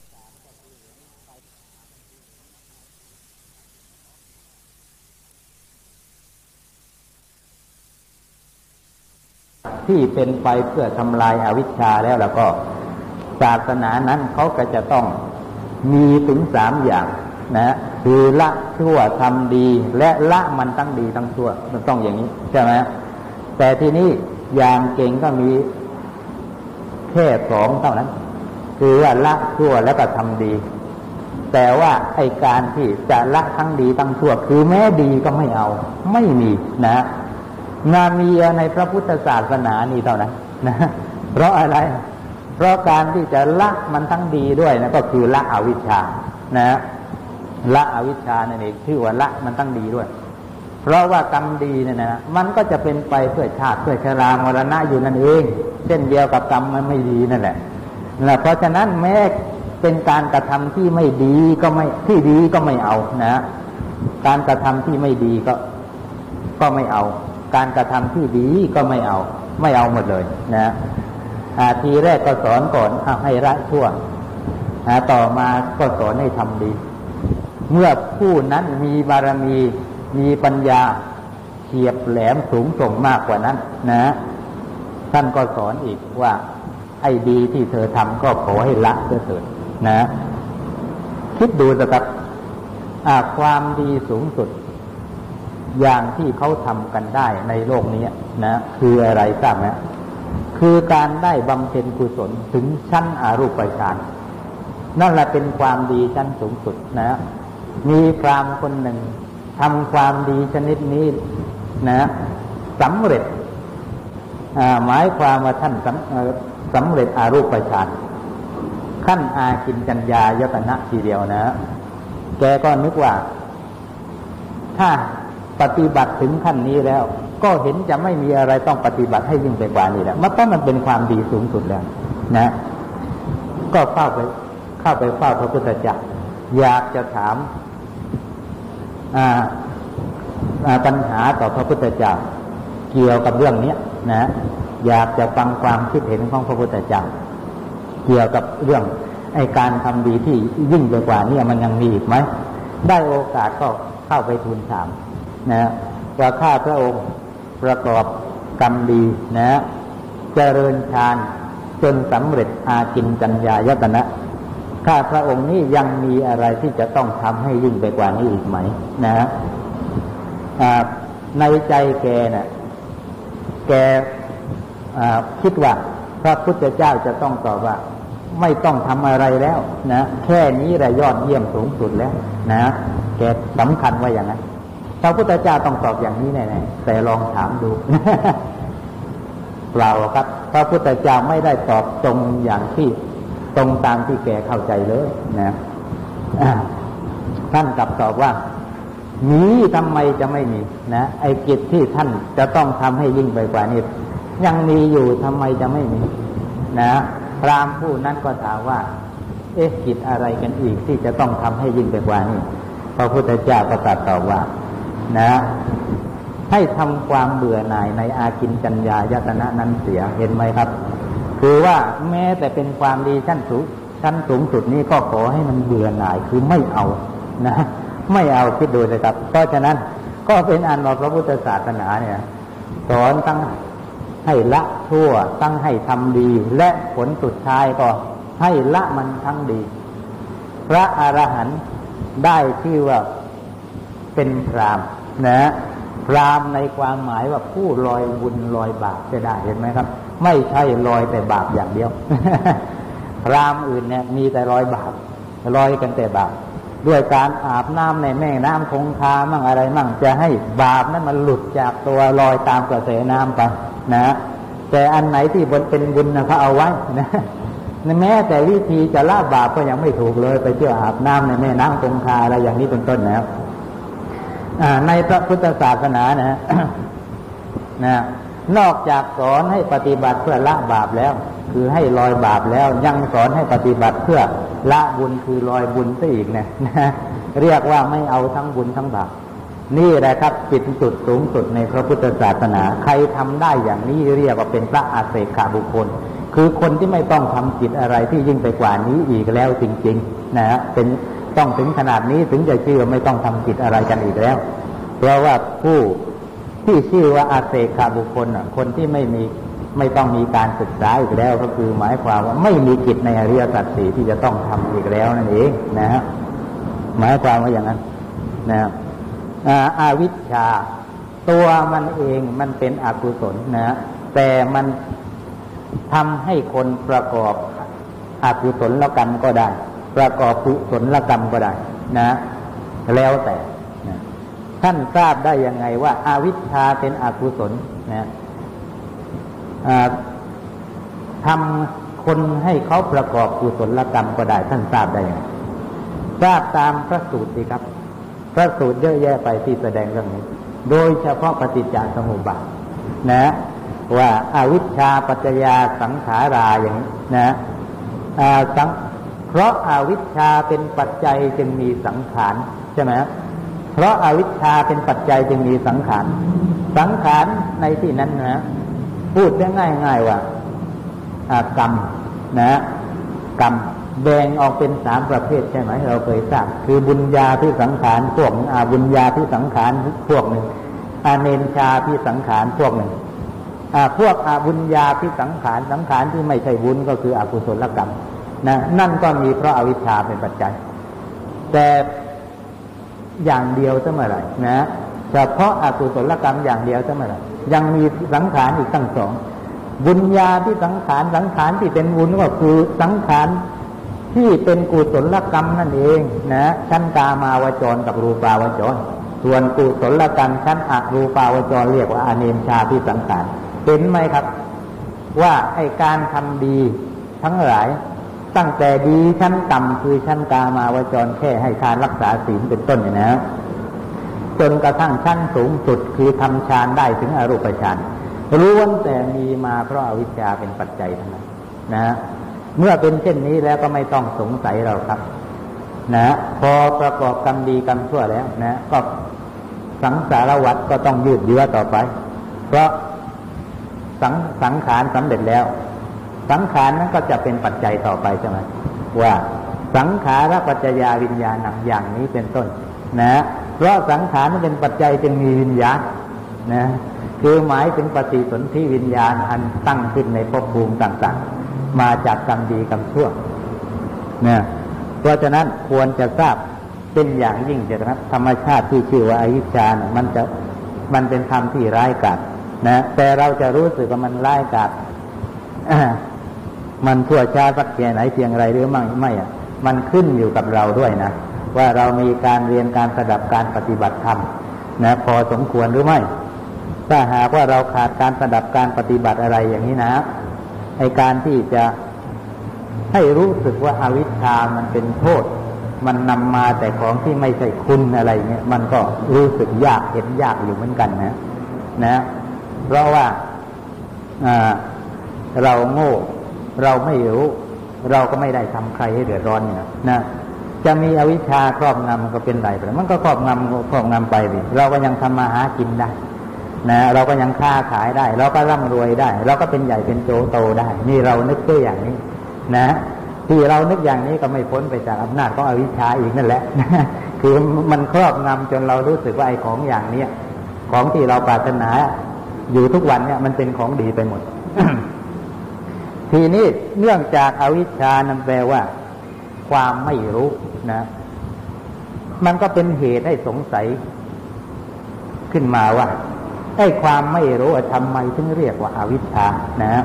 Speaker 1: ที่เป็นไปเพื่อทำลายอาวิชชาแล้วแล้วก็ศาสนานั้นเขาก็จะต้องมีถึงสามอย่างนะคือละชั่วทำดี และละมันตั้งดีตั้งชั่วมันต้องอย่างนี้ใช่ไหมแต่ที่นี้อย่างเก่งก็มีแค่สองเท่านั้น คือว่าละชั่วแล้วก็ทำดี แต่ว่าไอการที่จะละทั้งดีทั้งชั่ว คือแม้ดีก็ไม่เอา ไม่มีนะ นามีในพระพุทธศาสนานี่เท่านั้นนะเพราะอะไร เพราะการที่จะละมันทั้งดีด้วยนะก็คือละอวิชชานะละอวิชชานั่นเองชื่อว่าละมันตั้งดีด้วย เพราะว่ากรรมดีเนี่ยนะมันก็จะเป็นไปเพื่อชาติเพื่อชรามรณะอยู่นั่นเองเช่นเดียวกับกรรมมันไม่ดีนั่นแหละนะเพราะฉะนั้นแม้เป็นการกระทำที่ไม่ดีก็ไม่ที่ดีก็ไม่เอานะ การกระทำที่ไม่ดีก็ก็ไม่เอา การกระทำที่ดีก็ไม่เอา ไม่เอาหมดเลยนะทีแรกก็สอนก่อนให้ละชั่วต่อมาก็สอนให้ทำดี เมื่อผู้นั้นมีบารมีมีปัญญาเฉียบแหลมสูงส่งมากกว่านั้น นะ ท่านก็สอนอีกว่า ไอ้ดีที่เธอทำก็ขอให้ละเถิดนะ คิดดูสักครับความดีสูงสุด อย่างที่เขาทำกันได้ในโลกนี้นะคืออะไรทราบไหมคือการได้บำเพ็ญกุศลถึงชั้นอารูปฌานนั่นแหละเป็นความดีชั้นสูงสุดนะ มีพรามคนหนึ่งทำความดีชนิดนี้นะสำเร็จหมายความว่าท่านสำสำเร็จอารูปฌานขั้นอากินจัญญายตนะทีเดียวนะ แกก็นึกว่า ถ้า ปฏิบัติถึงขั้นนี้แล้ว ก็เห็นจะไม่มีอะไรต้องปฏิบัติให้ยิ่งไปกว่านี้แล้วมันต้องมันเป็นความดีสูงสุดแล้วนะ ก็เข้าไปเข้าไปเฝ้าพระพุทธเจ้าอยากจะถามปัญหาต่อพระพุทธเจ้าเกี่ยวกับเรื่องนี้นะ อยากจะฟังความคิดเห็นของพระพุทธเจ้าเกี่ยวกับเรื่องไอการทำดีที่ยิ่งไปกว่านี้มันยังมีอีกไหมได้โอกาสก็เข้าไปทูลถาม นะว่าข้าพระองค์ประกอบกรรมดีนะเจริญฌานจนสำเร็จอากินจัญญายตนะข้าพระองค์นี้ยังมีอะไรที่จะต้องทำให้ยิ่งไปกว่านี้อีกไหม นะในใจแกนะ่ะ แกคิดว่า พระพุทธเจ้าจะต้องตอบว่า ไม่ต้องทำอะไรแล้ว นะ แค่นี้แหละยอดเยี่ยมสูงสุดแล้ว นะ แกสำคัญว่าอย่างนั้น พระพุทธเจ้าต้องตอบอย่างนี้แน่ๆแต่ลองถามดูเปล่าครับ พระพุทธเจ้าไม่ได้ตอบตรงอย่างที่ตรงตามที่แกเข้าใจเลยนะท่านกลับตอบว่ามีทำไมจะไม่มีนะไอ้กิจที่ท่านจะต้องทำให้ยิ่งไปกว่านี้ยังมีอยู่ทำไมจะไม่มีนะพรามผู้นั้นก็ถามว่า เอ๊ะกิจอะไรกันอีกที่จะต้องทำให้ยิ่งไปกว่านี้พระพุทธเจ้าก็ตรัสตอบว่า นะ ให้ทำความเบื่อหน่ายในอากินจัญญายตนะนั้นเสียเห็นไหมครับ คือว่าแม้แต่เป็นความดีชั้นสูงชั้นสูงสุดนี้ก็ขอให้มันเบื่อหน่ายคือไม่เอานะ ไม่เอาคิดดูเลยครับ เพราะฉะนั้นก็เป็นอันว่าพระพุทธศาสนาเนี่ย สอนตั้งให้ละชั่วตั้งให้ทำดี และผลสุดท้ายก็ให้ละมันทั้งดี พระอรหันต์ได้ชื่อว่าเป็นพราม นะพรามในความหมายว่าผู้ลอยบุญลอยบาปจะได้เห็นไหมครับ ไม่ใช่ลอยแต่บาปอย่างเดียว พรามอื่นเนี่ย มีแต่ลอยบาปลอยกันแต่บาปด้วยการอาบน้ำในแม่น้ำคงคามั่งอะไรมั่งจะให้บาปนั้นมันหลุดจากตัวลอยตามกระแสน้ำไปนะแต่อันไหนที่บนเป็นบุญนะเขาเอาไว้นะแม้แต่วิธีจะละบาปก็ยังไม่ถูกเลย ไปเที่ยวอาบน้ำในแม่น้ำคงคาอะไรอย่างนี้เป็นต้นนะครับ ในพระพุทธศาสนานะนะนอกจากสอนให้ปฏิบัติเพื่อละบาปแล้ว คือให้ลอยบาปแล้วยังสอนให้ปฏิบัติเพื่อละบุญคือลอยบุญซะอีกนะนะเรียกว่าไม่เอาทั้งบุญทั้งบาปนี่แหละครับจิตสุดสูงสุดในพระพุทธศาสนา ใครทำได้อย่างนี้เรียกว่าเป็นพระอาเสกขาบุคคล คือคนที่ไม่ต้องทำจิตอะไรที่ยิ่งไปกว่านี้อีกแล้วจริง ๆ นะฮะเป็น ต้องถึงขนาดนี้ถึงจะชื่อไม่ต้องทำจิตอะไรกันอีกแล้ว เพราะว่าผู้ที่ชื่อว่าอาเสกขาบุคคลคนที่ไม่มีไม่ต้องมีการศึกษาอีกแล้ว ก็คือหมายความว่าไม่มีจิตในอริยสัจสี่ที่จะต้องทำอีกแล้วนั่นเองนะฮะหมายความว่าอย่างนั้นนะอาวิชชา ตัวมันเองมันเป็นอกุศลนะแต่มันทำให้คนประกอบอกุศลกรรมก็ได้ ประกอบกุศลกรรมก็ได้นะ แล้วแต่ท่านทราบได้ยังไงว่าอาวิชชาเป็นอกุศลนะทำคนให้เขาประกอบกุศลกรรมก็ได้ ท่านทราบได้ยังไงทราบตามพระสูตรสิครับ พระสูตรเยอะแยะไปที่แสดงเรื่องนี้ โดยเฉพาะปฏิจจสมุปบาทนะ ว่าอาวิชชาปัจจยาสังขาราอย่างนี้นะสัง เพราะอาวิชชาเป็นปัจจัยจึงมีสังขารใช่ไหมเพราะอาวิชชาเป็นปัจจัยจึงมีสังขาร สังขารในที่นั้นนะพูดง่ายง่ายว่ากรรมนะ กรรมแบ่งออกเป็นสามประเภทใช่ไหมเราเคยทราบคือบุญญาที่สังขารพวกอาบุญญาที่สังขารพวกหนึ่งอาเนนชาที่สังขารพวกหนึ่งพวกอาบุญญาที่สังขารสังขารที่ไม่ใช่บุญก็คืออกุศลกรรม นะนั่นก็มีเพราะอาวิชชาเป็นปัจจัย แต่อย่างเดียวเสมอไรนะเฉพาะอากุศลกรรมอย่างเดียวเสมอไรยังมีสังขารอีกตั้งสองบุญญาที่สังขารสังขารที่เป็นบุญก็คือสังขารที่เป็นกุศลกรรมนั่นเองนะชั้นกามาวจรกับรูปาวจร ส่วนกุศลกรรมชั้นอรูปาวจรเรียกว่าอเนมชาที่สังขารเห็นไหมครับ ว่าไอการทำดีทั้งหลาย ตั้งแต่ดีชั้นต่ำคือชั้นกามาวจรแค่ให้ทานรักษาศีลเป็นต้นเนี่ยนะจนกระทั่งชั้นสูงสุดคือทำฌานได้ถึงอรูปฌานล้วนแต่มีมาเพราะอาวิชชาเป็นปัจจัยทั้งนั้นนะเมื่อเป็นเช่นนี้แล้วก็ไม่ต้องสงสัยเราครับ นะพอประกอบกรรมดีกรรมชั่วแล้ว นะ ก็สังสารวัฏก็ต้องยืดเยื้อต่อไป เพราะสังสังขารสำเร็จแล้ว สังขารนั้นก็จะเป็นปัจจัยต่อไปใช่ไหมว่าสังขารปัจจยาวิญญาณอย่างนี้เป็นต้น นะเพราะสังขารนั้นเป็นปัจจัยจึงมีวิญญาณนะคือหมายถึงปฏิสนธิวิญญาณอันตั้งขึ้นในภพภูมิต่างๆ มาจากกรรมดีกรรมชั่วนี่ยเพราะฉะนั้นควรจะทราบเป็นอย่างยิ่งจะครับธรรมชาติที่ชื่อว่าอายุชานมันจะมันเป็นธรรมที่ร้ายกาจนะแต่เราจะรู้สึกว่ามันร้ายกาจ มันทั่วชาสักแค่ไหนเพียงไรหรือไม่ไม่อะมันขึ้นอยู่กับเราด้วยนะ ว่าเรามีการเรียนการสดับการปฏิบัติธรรมนะพอสมควรหรือไม่ถ้าหากว่าเราขาดการสดับการปฏิบัติอะไรอย่างนี้นะในการที่จะให้รู้สึกว่าอาวิชชามันเป็นโทษ มันนำมาแต่ของที่ไม่ใช่คุณอะไรเงี้ยมันก็รู้สึกยากเห็นยากอยู่เหมือนกันนะนะ เพราะว่าเราโง่ เราไม่รู้ เราก็ไม่ได้ทำใครให้เดือดร้อนเนี่ยนะจะมีอวิชชาครอบงำก็เป็นไรไปมันก็ครอบงำครอบงำไปดิเราก็ยังทำมาหากินได้นะเราก็ยังค้าขายได้ เราก็ร่ำรวยได้ เราก็เป็นใหญ่เป็นโตโตได้ นี่เรานึกด้วยอย่างนี้ นะที่เรานึกอย่างนี้ก็ไม่พ้นไปจากอำนาจของอวิชชาอีกนั่นแหละคือมันครอบงำจนเรารู้สึกว่าไอ้ของอย่างเนี้ยของที่เราปรารถนา อยู่ทุกวันเนี่ยมันเป็นของดีไปหมด ทีนี้เนื่องจากอาวิชชานั้นแปลว่า ความไม่รู้นะ มันก็เป็นเหตุให้สงสัย ขึ้นมาว่าไอ้ความไม่รู้ทำไมถึงเรียกว่าอาวิชชานะ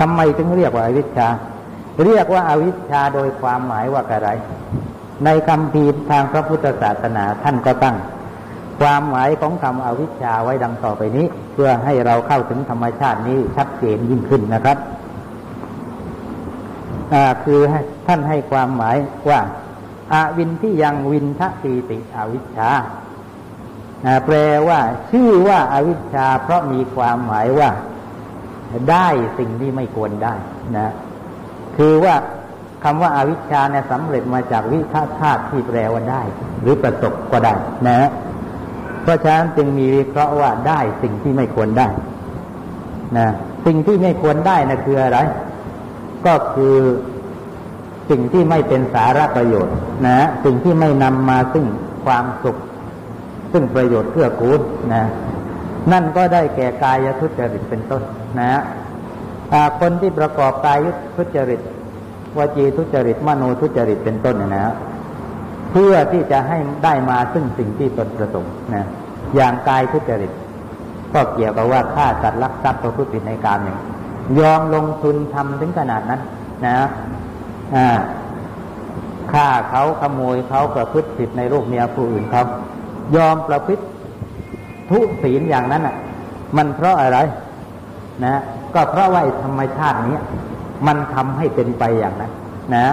Speaker 1: ทำไมถึงเรียกว่าอาวิชชา เรียกว่าอาวิชชาโดยความหมายว่าอะไร ในคำพีทางพระพุทธศาสนาท่านก็ตั้ง ความหมายของคำอวิชชาไว้ดังต่อไปนี้ เพื่อให้เราเข้าถึงธรรมชาตินี้ชัดเจนยิ่งขึ้นนะครับ คือท่านให้ความหมายว่าอาวินที่ยังวินทะตีติอวิชชาแปลว่า ชื่อว่าอาวิชชา เพราะมีความหมายว่า ได้สิ่งที่ไม่ควรได้นะ คือว่าคำว่าอาวิชชาเนี่ยสำเร็จมาจากวิฆาธาตุที่แปลว่าได้ หรือประสบก็ได้นะ เพราะฉะนั้นจึงมีวิเคราะห์ว่าได้สิ่งที่ไม่ควรได้นะสิ่งที่ไม่ควรได้นะคืออะไร ก็คือสิ่งที่ไม่เป็นสาระประโยชน์ นะ สิ่งที่ไม่นำมาซึ่งความสุข ซึ่งประโยชน์เพื่อกูลนะ นั่นก็ได้แก่กายทุจริตเป็นต้น นะคนที่ประกอบกายทุจริตวจีทุจริตมโนทุจริตเป็นต้นนะฮะเพื่อที่จะให้ได้มาซึ่งสิ่งที่ตนประสงค์นะอย่างกายทุจริต ก็เกี่ยวกับว่าฆ่าสัตว์ลักทรัพย์ประพฤติผิดในการเนี่ย ยอมลงทุนทำถึงขนาดนั้น นะอ่าฆ่าเขาขโมยเขาประพฤติผิดในรูปเมียผู้อื่นเขายอมประพฤติทุศีลอย่างนั้นอะ มันเพราะอะไร นะ ก็เพราะว่าธรรมชาตินี้มันทำให้เป็นไปอย่างนั้น นะ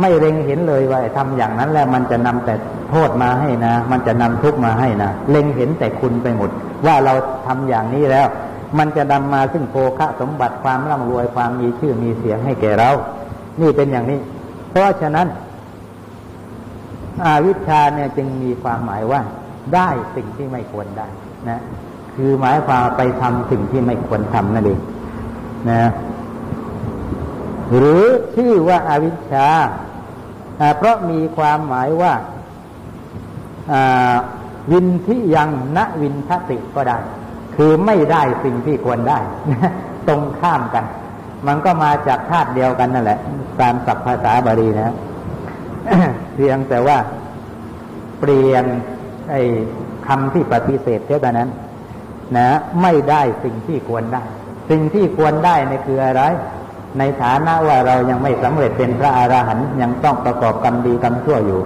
Speaker 1: ไม่เล็งเห็นเลยว่าทำอย่างนั้นแล้วมันจะนำแต่โทษมาให้นะ มันจะนำทุกมาให้นะเล็งเห็นแต่คุณไปหมด ว่าเราทำอย่างนี้แล้ว มันจะนำมาซึ่งโภคะสมบัติความร่ำรวยความมีชื่อมีเสียงให้แก่เรา นี่เป็นอย่างนี้ เพราะฉะนั้น อาวิชชาเนี่ยจึงมีความหมายว่า ได้สิ่งที่ไม่ควรได้นะ คือหมายความไปทำสิ่งที่ไม่ควรทำนั่นเองนะ หรือชื่อว่าอาวิชชาเพราะมีความหมายว่าวินที่ยังณวินทติก็ได้ คือไม่ได้สิ่งที่ควรได้ ตรงข้ามกัน มันก็มาจากธาตุเดียวกันนั่นแหละ ตามศัพท์ภาษาบาลีนะเพียงแต่ว่าเปลี่ยนไอ้คำที่ปฏิเสธเท่านั้น นะ ไม่ได้สิ่งที่ควรได้ สิ่งที่ควรได้นี่คืออะไร ในฐานะว่าเรายังไม่สำเร็จเป็นพระอรหันต์ยังต้องประกอบกรรมดีกรรมชั่วอยู่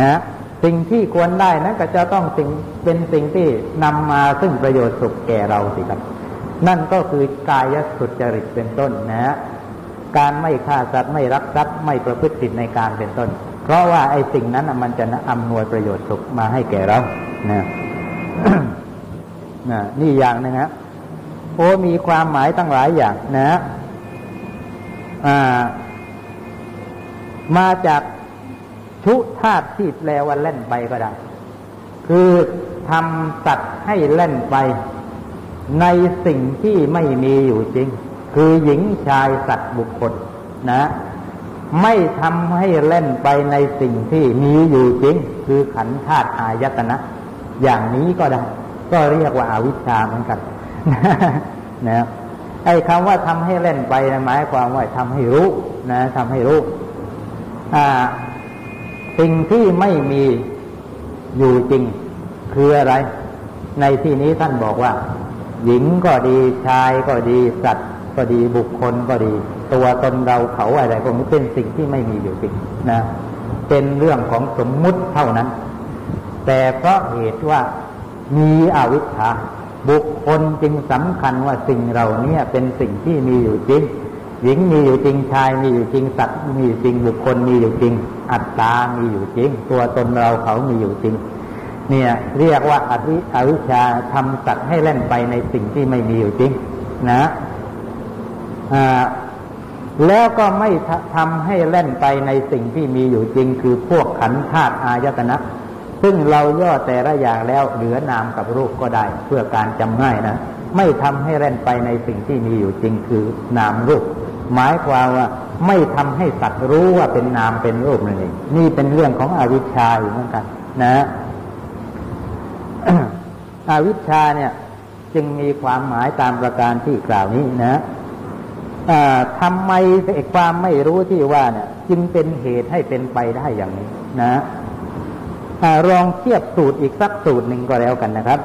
Speaker 1: นะ สิ่งที่ควรได้นั้นก็จะต้องสิ่งเป็นสิ่งที่นำมาซึ่งประโยชน์สุขแก่เราสิครับ นั่นก็คือกายสุจริตเป็นต้นนะการไม่ฆ่าสัตว์ไม่รักทรัพย์ไม่ประพฤติผิดในการเป็นต้น เพราะว่าไอ้สิ่งนั้นมันจะอำนวยประโยชน์สุขมาให้แก่เรานะนะนี่อย่างนึงฮะโอ้มีความหมายตั้งหลายอย่างนะมาจาก ชุธาตุที่แปลว่าเล่นไปก็ได้ คือทำสัตว์ให้เล่นไป ในสิ่งที่ไม่มีอยู่จริง คือหญิงชายสัตว์บุคคลนะ ไม่ทำให้เล่นไปในสิ่งที่มีอยู่จริง คือขันธาตุอายตนะ อย่างนี้ก็ได้ ก็เรียกว่าอาวิชชาเหมือนกันนะไอ้คำว่าทำให้เล่นไปนะหมายความว่าทำให้รู้นะทำให้รู้อ่า สิ่งที่ไม่มีอยู่จริงคืออะไร ในที่นี้ท่านบอกว่า หญิงก็ดีชายก็ดีสัตว์ ก็ดีบุคคลก็ดี ตัวตนเราเขาอะไรพวกนี้เป็นสิ่งที่ไม่มีอยู่จริงนะเป็นเรื่องของสมมุติเท่านั้น แต่เพราะเหตุว่ามีอวิชชาบุคคลจึงสำคัญว่าสิ่งเรานี่ยเป็นสิ่งที่มีอยู่จริง หญิงมีอยู่จริงชายมีอยู่จริงสัตว์มีอยู่จริงบุคคลมีอยู่จริง อัตตามีอยู่จริง ตัวตนเราเขามีอยู่จริง เนี่ยเรียกว่าอวิอวิชาทำสัตว์ให้เล่นไปในสิ่งที่ไม่มีอยู่จริง นะอ่าแล้วก็ไม่ทำให้เล่นไปในสิ่งที่มีอยู่จริง คือพวกขันธาตุอายตนะ ซึ่งเราย่อแต่ละอย่างแล้วเหลือนามกับรูปก็ได้ เพื่อการจำง่ายนะไม่ทำให้เล่นไปในสิ่งที่มีอยู่จริงคือนามรูป หมายความว่า ไม่ทำให้สัตว์รู้ว่าเป็นนามเป็นรูปนั่นเองนี่เป็นเรื่องของอวิชชาอยู่เหมือนกัน นะอวิชชาเนี่ย จึงมีความหมายตามประการที่กล่าวนี้นะทำไมความไม่รู้ที่ว่าเนี่ย จึงเป็นเหตุให้เป็นไปได้อย่างนี้ นะลองเทียบสูตรอีกสักสูตรหนึ่งก็แล้วกันนะครับ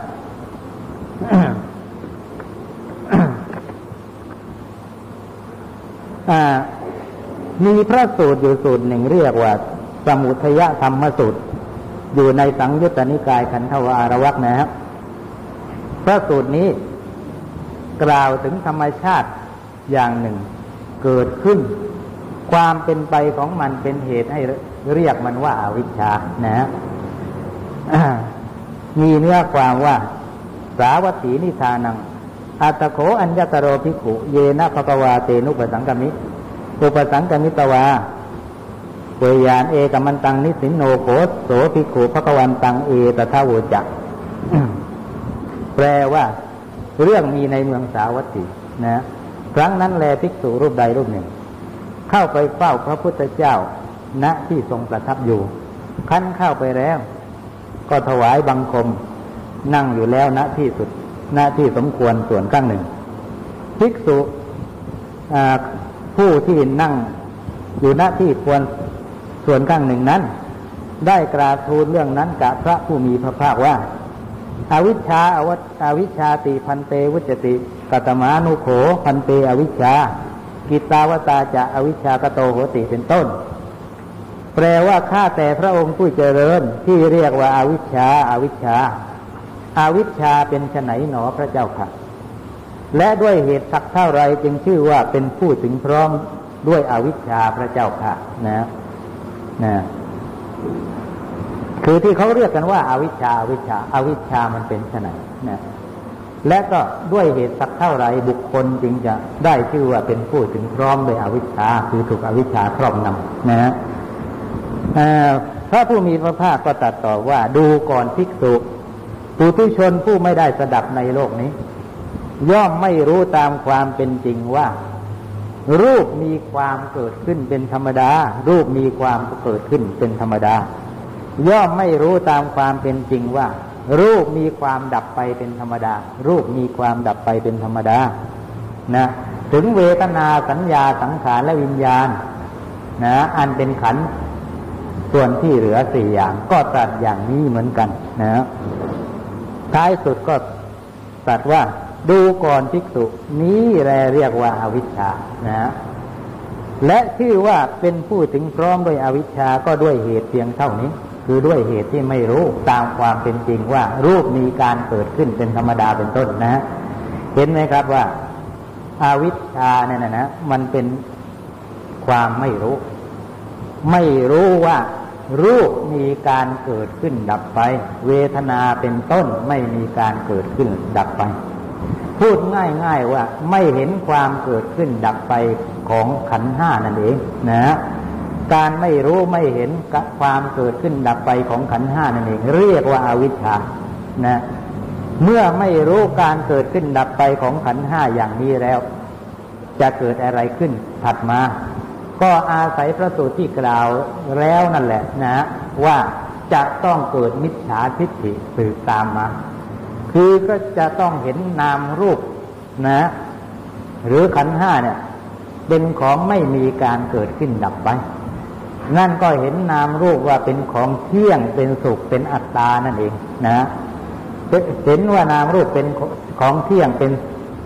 Speaker 1: มีพระสูตรอยู่สูตรหนึ่งเรียกว่า สมุทยธรรมสูตร อยู่ในสังยุตตนิกายขันธวารวักนะครับพระสูตรนี้กล่าวถึงธรรมชาติอย่างหนึ่งเกิดขึ้น ความเป็นไปของมันเป็นเหตุให้เรียกมันว่าอาวิชชานะมีเนื้อความว่า สาวัตถีนิทานังอัตโขอัญญตโรภิกขุ เยนะภควาเตนุปสังกมิ อุปสังกมิตวาเปยานเอกมันตังนิสินโนโคโสภิกขุภควันตังเอตทาวจักแปลว่า เรื่องมีในเมืองสาวัตถีนะครั้งนั้นแลภิกษุรูปใดรูปหนึ่ง เข้าไปเฝ้าพระพุทธเจ้า ณที่ทรงประทับอยู่ ขั้นเข้าไปแล้ว ก็ถวายบังคม นั่งอยู่แล้วณที่สุดณที่สมควรส่วนข้างหนึ่งภิกษุ ผู้ที่นั่งอยู่ณที่ควรส่วนข้างหนึ่งนั้น ได้กราบทูลเรื่องนั้นกับพระผู้มีพระภาคว่าอาวิชชาอวอวิชชาติพันเตวุจติกตมานุโขพันเตอวิชชา กิตาวตาจะอวิชชากโตโหติเป็นต้น แปลว่าข้าแต่พระองค์ผู้เจริญที่เรียกว่าอาวิชชาอาวิชชาอาวิชชาเป็นไนหนอพระเจ้าค่ะ และด้วยเหตุสักเท่าไรจึงชื่อว่าเป็นผู้ถึงพร้อมด้วยอวิชชาพระเจ้าค่ะนะนะคือที่เขาเรียกกันว่าอาวิชชาอาวิชชาอาวิชชามันเป็นไนนะและก็ด้วยเหตุสักเท่าไรบุคคลจึงจะได้ชื่อว่าเป็นผู้ถึงพร้อมด้วยอวิชชาคือถูกอวิชชาครอบงำนะฮะพระผู้มีพระภาคก็ตัดต่อว่าดูก่อนภิกษุปุถุชนผู้ไม่ได้สดับในโลกนี้ ย่อมไม่รู้ตามความเป็นจริงว่า รูปมีความเกิดขึ้นเป็นธรรมดา รูปมีความเกิดขึ้นเป็นธรรมดา ย่อมไม่รู้ตามความเป็นจริงว่า รูปมีความดับไปเป็นธรรมดา รูปมีความดับไปเป็นธรรมดา นะ ถึงเวทนาสัญญาสังขารและวิญญาณ นะ อันเป็นขันส่วนที่เหลือสี่อย่างก็ตัดอย่างนี้เหมือนกันนะท้ายสุดก็ตัดว่า ดูก่อนภิกษุ นี้แรเรียกว่าอาวิชชานะ และชื่อว่าเป็นผู้ถึงพร้อมด้วยอวิชชาก็ด้วยเหตุเพียงเท่านี้ คือด้วยเหตุที่ไม่รู้ตามความเป็นจริงว่ารูปมีการเกิดขึ้นเป็นธรรมดาเป็นต้นนะ เห็นไหมครับว่าอาวิชชาเนี่ยนะนะมันเป็นความไม่รู้ ไม่รู้ว่ารูปมีการเกิดขึ้นดับไป เวทนาเป็นต้นไม่มีการเกิดขึ้นดับไป พูดง่าย ๆ ว่าไม่เห็นความเกิดขึ้นดับไปของขันห้านั่นเองนะการไม่รู้ไม่เห็นความเกิดขึ้นดับไปของขันห้านั่นเอง เรียกว่าอาวิชชานะเมื่อไม่รู้การเกิดขึ้นดับไปของขันห้าอย่างนี้แล้ว จะเกิดอะไรขึ้นถัดมา ก็อาศัยพระสูตรที่กล่าวแล้วนั่นแหละนะ ว่าจะต้องเกิดมิจฉาทิฏฐิสืบตามมา คือก็จะต้องเห็นนามรูปนะ หรือขันห้าเนี่ย เป็นของไม่มีการเกิดขึ้นดับไป นั่นก็เห็นนามรูปว่าเป็นของเที่ยงเป็นสุขเป็นอัตตานั่นเองนะเห็นว่านามรูปเป็นของเที่ยงเป็น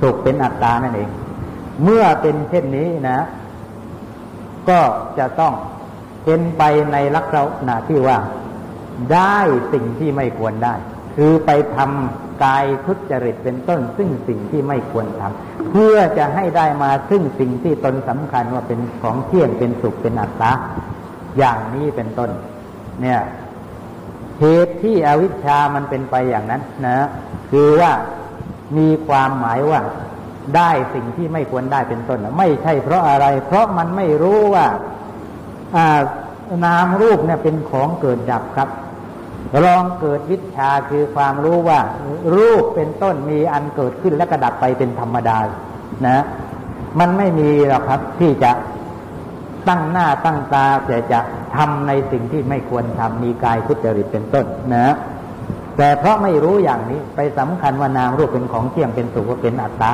Speaker 1: สุขเป็นอัตตานั่นเอง เมื่อเป็นเช่นนี้นะ ก็จะต้องเป็นไปในลักษณะที่ว่า ได้สิ่งที่ไม่ควรได้ คือไปทำกายทุจริตเป็นต้น ซึ่งสิ่งที่ไม่ควรทำเพื่อจะให้ได้มาซึ่งสิ่งที่ตนสำคัญว่าเป็นของเที่ยงเป็นสุขเป็นอัตตาอย่างนี้เป็นต้น เนี่ยเหตุที่อวิชชามันเป็นไปอย่างนั้นนะคือว่ามีความหมายว่าได้สิ่งที่ไม่ควรได้เป็นต้น ไม่ใช่เพราะอะไร เพราะมันไม่รู้ว่า นามรูปเนี่ยเป็นของเกิดดับครับ ลองเกิดวิชาคือความรู้ว่า รูปเป็นต้นมีอันเกิดขึ้นและกระดับไปเป็นธรรมดา นะ มันไม่มีหรอกครับที่จะตั้งหน้าตั้งตาแต่จะทำในสิ่งที่ไม่ควรทำมีกายทุจริตเป็นต้นนะ แต่เพราะไม่รู้อย่างนี้ไปสำคัญว่านามรูปเป็นของเที่ยงเป็นสุขเป็นอัตตา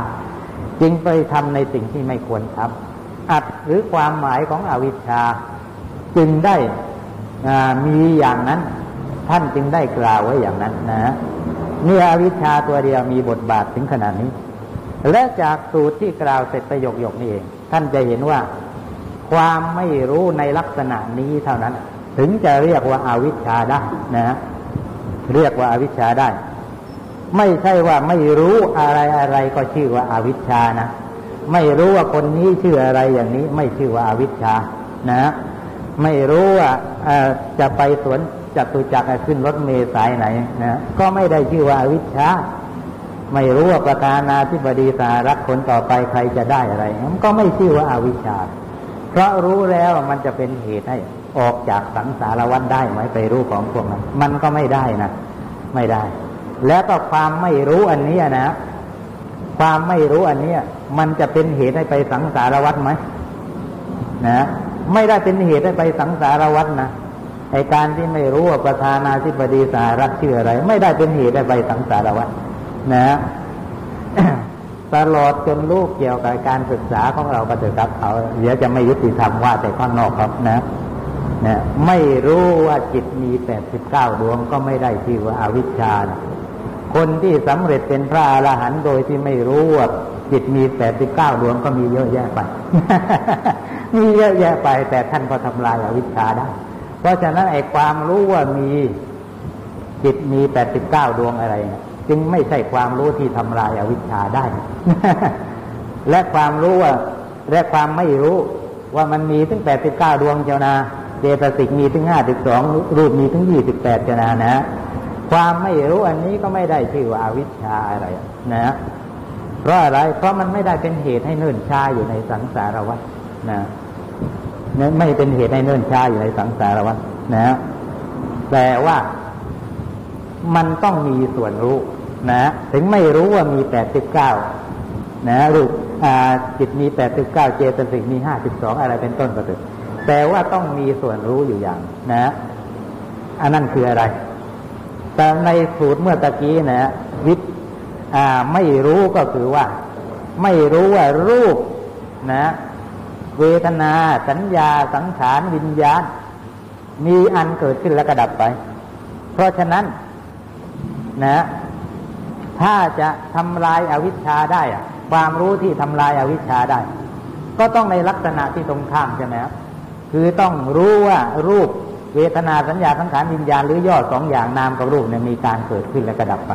Speaker 1: จึงไปทำในสิ่งที่ไม่ควรทำอัดหรือความหมายของอวิชชา จึงได้มีอย่างนั้น ท่านจึงได้กล่าวไว้อย่างนั้นนะนี่อวิชชาตัวเดียวมีบทบาทถึงขนาดนี้ และจากสูตรที่กล่าวเสร็จประโยคๆนี่เอง ท่านจะเห็นว่า ความไม่รู้ในลักษณะนี้เท่านั้น ถึงจะเรียกว่าอาวิชชาได้นะเรียกว่าอาวิชชาได้ ไม่ใช่ว่าไม่รู้อะไรอะไรก็ชื่อว่าอาวิชชานะไม่รู้ว่าคนนี้ชื่ออะไรอย่างนี้ ไม่ชื่อว่าอาวิชชานะ ไม่รู้ว่าจะไปสวน จัตุจักรขึ้นรถเมล์สายไหนนะก็ไม่ได้ชื่อว่าวิชชาไม่รู้ว่าประธานาธิบดีสหรัฐคนต่อไปใครจะได้อะไรมันก็ไม่ชื่อว่าอาวิชชา เพราะรู้แล้วมันจะเป็นเหตุให้ออกจากสังสารวัฏได้ไหมไปรู้ของพวกนั้นมันก็ไม่ได้นะไม่ได้ แล้วก็ความไม่รู้อันนี้นะ ความไม่รู้อันนี้มันจะเป็นเหตุให้ไปสังสารวัฏไหมนะ ไม่ได้เป็นเหตุให้ไปสังสารวัฏนะ ไอการที่ไม่รู้ว่าประธานาธิบดีสหรัฐชื่ออะไร ไม่ได้เป็นเหตุให้ไปสังสารวัฏนะตลอดจนลูกเกี่ยวกับการศึกษาของเราก็จะกับเขาเดี๋ยวจะไม่ยุติธรรมว่าแต่ข้างนอกครับนะนะไม่รู้ว่าจิตมีแปดสิบเก้าดวงก็ไม่ได้ชื่อว่าอาวิชชาคนที่สำเร็จเป็นพระอรหันต์โดยที่ไม่รู้ว่าจิตมีแปดสิบเก้าดวงก็มีเยอะแยะไป มีเยอะแยะไป แต่ท่านก็ทำลายอาวิชชาได้ เพราะฉะนั้นไอ้ความรู้ว่ามีจิตมีแปดสิบเก้าดวงอะไรเนี่ยจึงไม่ใช่ความรู้ที่ทำลายอาวิชชาได้ และความรู้ว่าและความไม่รู้ว่ามันมีถึงแปดสิบเก้าดวงเจ้านาเจตสิกมีถึงห้าสิบสองรูปมีถึงยี่สิบแปดเจ้านานะ ความไม่รู้อันนี้ก็ไม่ได้ชื่อว่าอาวิชชาอะไรนะเพราะอะไร เพราะมันไม่ได้เป็นเหตุให้เนิ่นช้าอยู่ในสังสารวัฏนะ ไม่เป็นเหตุให้เนิ่นช้าอยู่ในสังสารวัฏนะแต่ว่ามันต้องมีส่วนรู้นะ ถึงไม่รู้ว่ามีแปดสิบเก้านะรูปจิตมีแปดสิบเก้าเจตสิกมีห้าสิบสองอะไรเป็นต้นก็เถอะแต่ว่าต้องมีส่วนรู้อยู่อย่าง นะอันนั้นคืออะไร แต่ในสูตรเมื่อตะกี้นะวิทไม่รู้ก็คือว่า ไม่รู้ว่ารูปนะ เวทนา สัญญา สังขารวิญญาณ มีอันเกิดขึ้นแล้วก็ดับไป เพราะฉะนั้นนะถ้าจะทำลายอาวิชชาได้อะความรู้ที่ทำลายอาวิชชาได้ ก็ต้องในลักษณะที่ตรงข้ามใช่ไหมครับคือต้องรู้ว่ารูปเวทนาสัญญาสังขารวิญญาณหรือย่อสองอย่างนามกับรูปเนี่ยมีการเกิดขึ้นและกระดับไป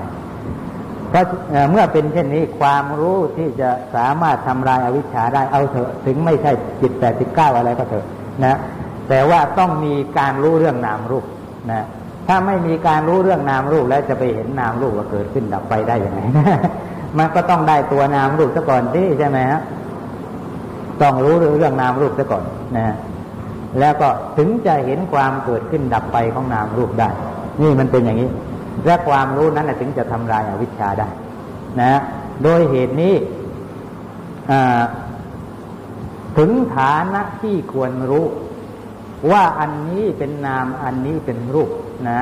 Speaker 1: ราะเมื่อเป็นเช่นนี้ความรู้ที่จะสามารถทำลายอาวิชชาได้เอาเถอะถึงไม่ใช่จิตแปดสิบเก้าอะไรก็เถอะนะแต่ว่าต้องมีการรู้เรื่องนามรูปนะถ้าไม่มีการรู้เรื่องนามรูปแล้วจะไปเห็นนามรูปว่าเกิดขึ้นดับไปได้ยังไง มันก็ต้องได้ตัวนามรูปซะก่อนที่ใช่ไหมฮะต้องรู้เรื่องนามรูปซะก่อนนะแล้วก็ถึงจะเห็นความเกิดขึ้นดับไปของนามรูปได้ นี่มันเป็นอย่างนี้ และความรู้นั้นถึงจะทำลายอาวิชชาได้ นะ โดยเหตุนี้ถึงฐานะที่ควรรู้ ว่าอันนี้เป็นนามอันนี้เป็นรูปนะ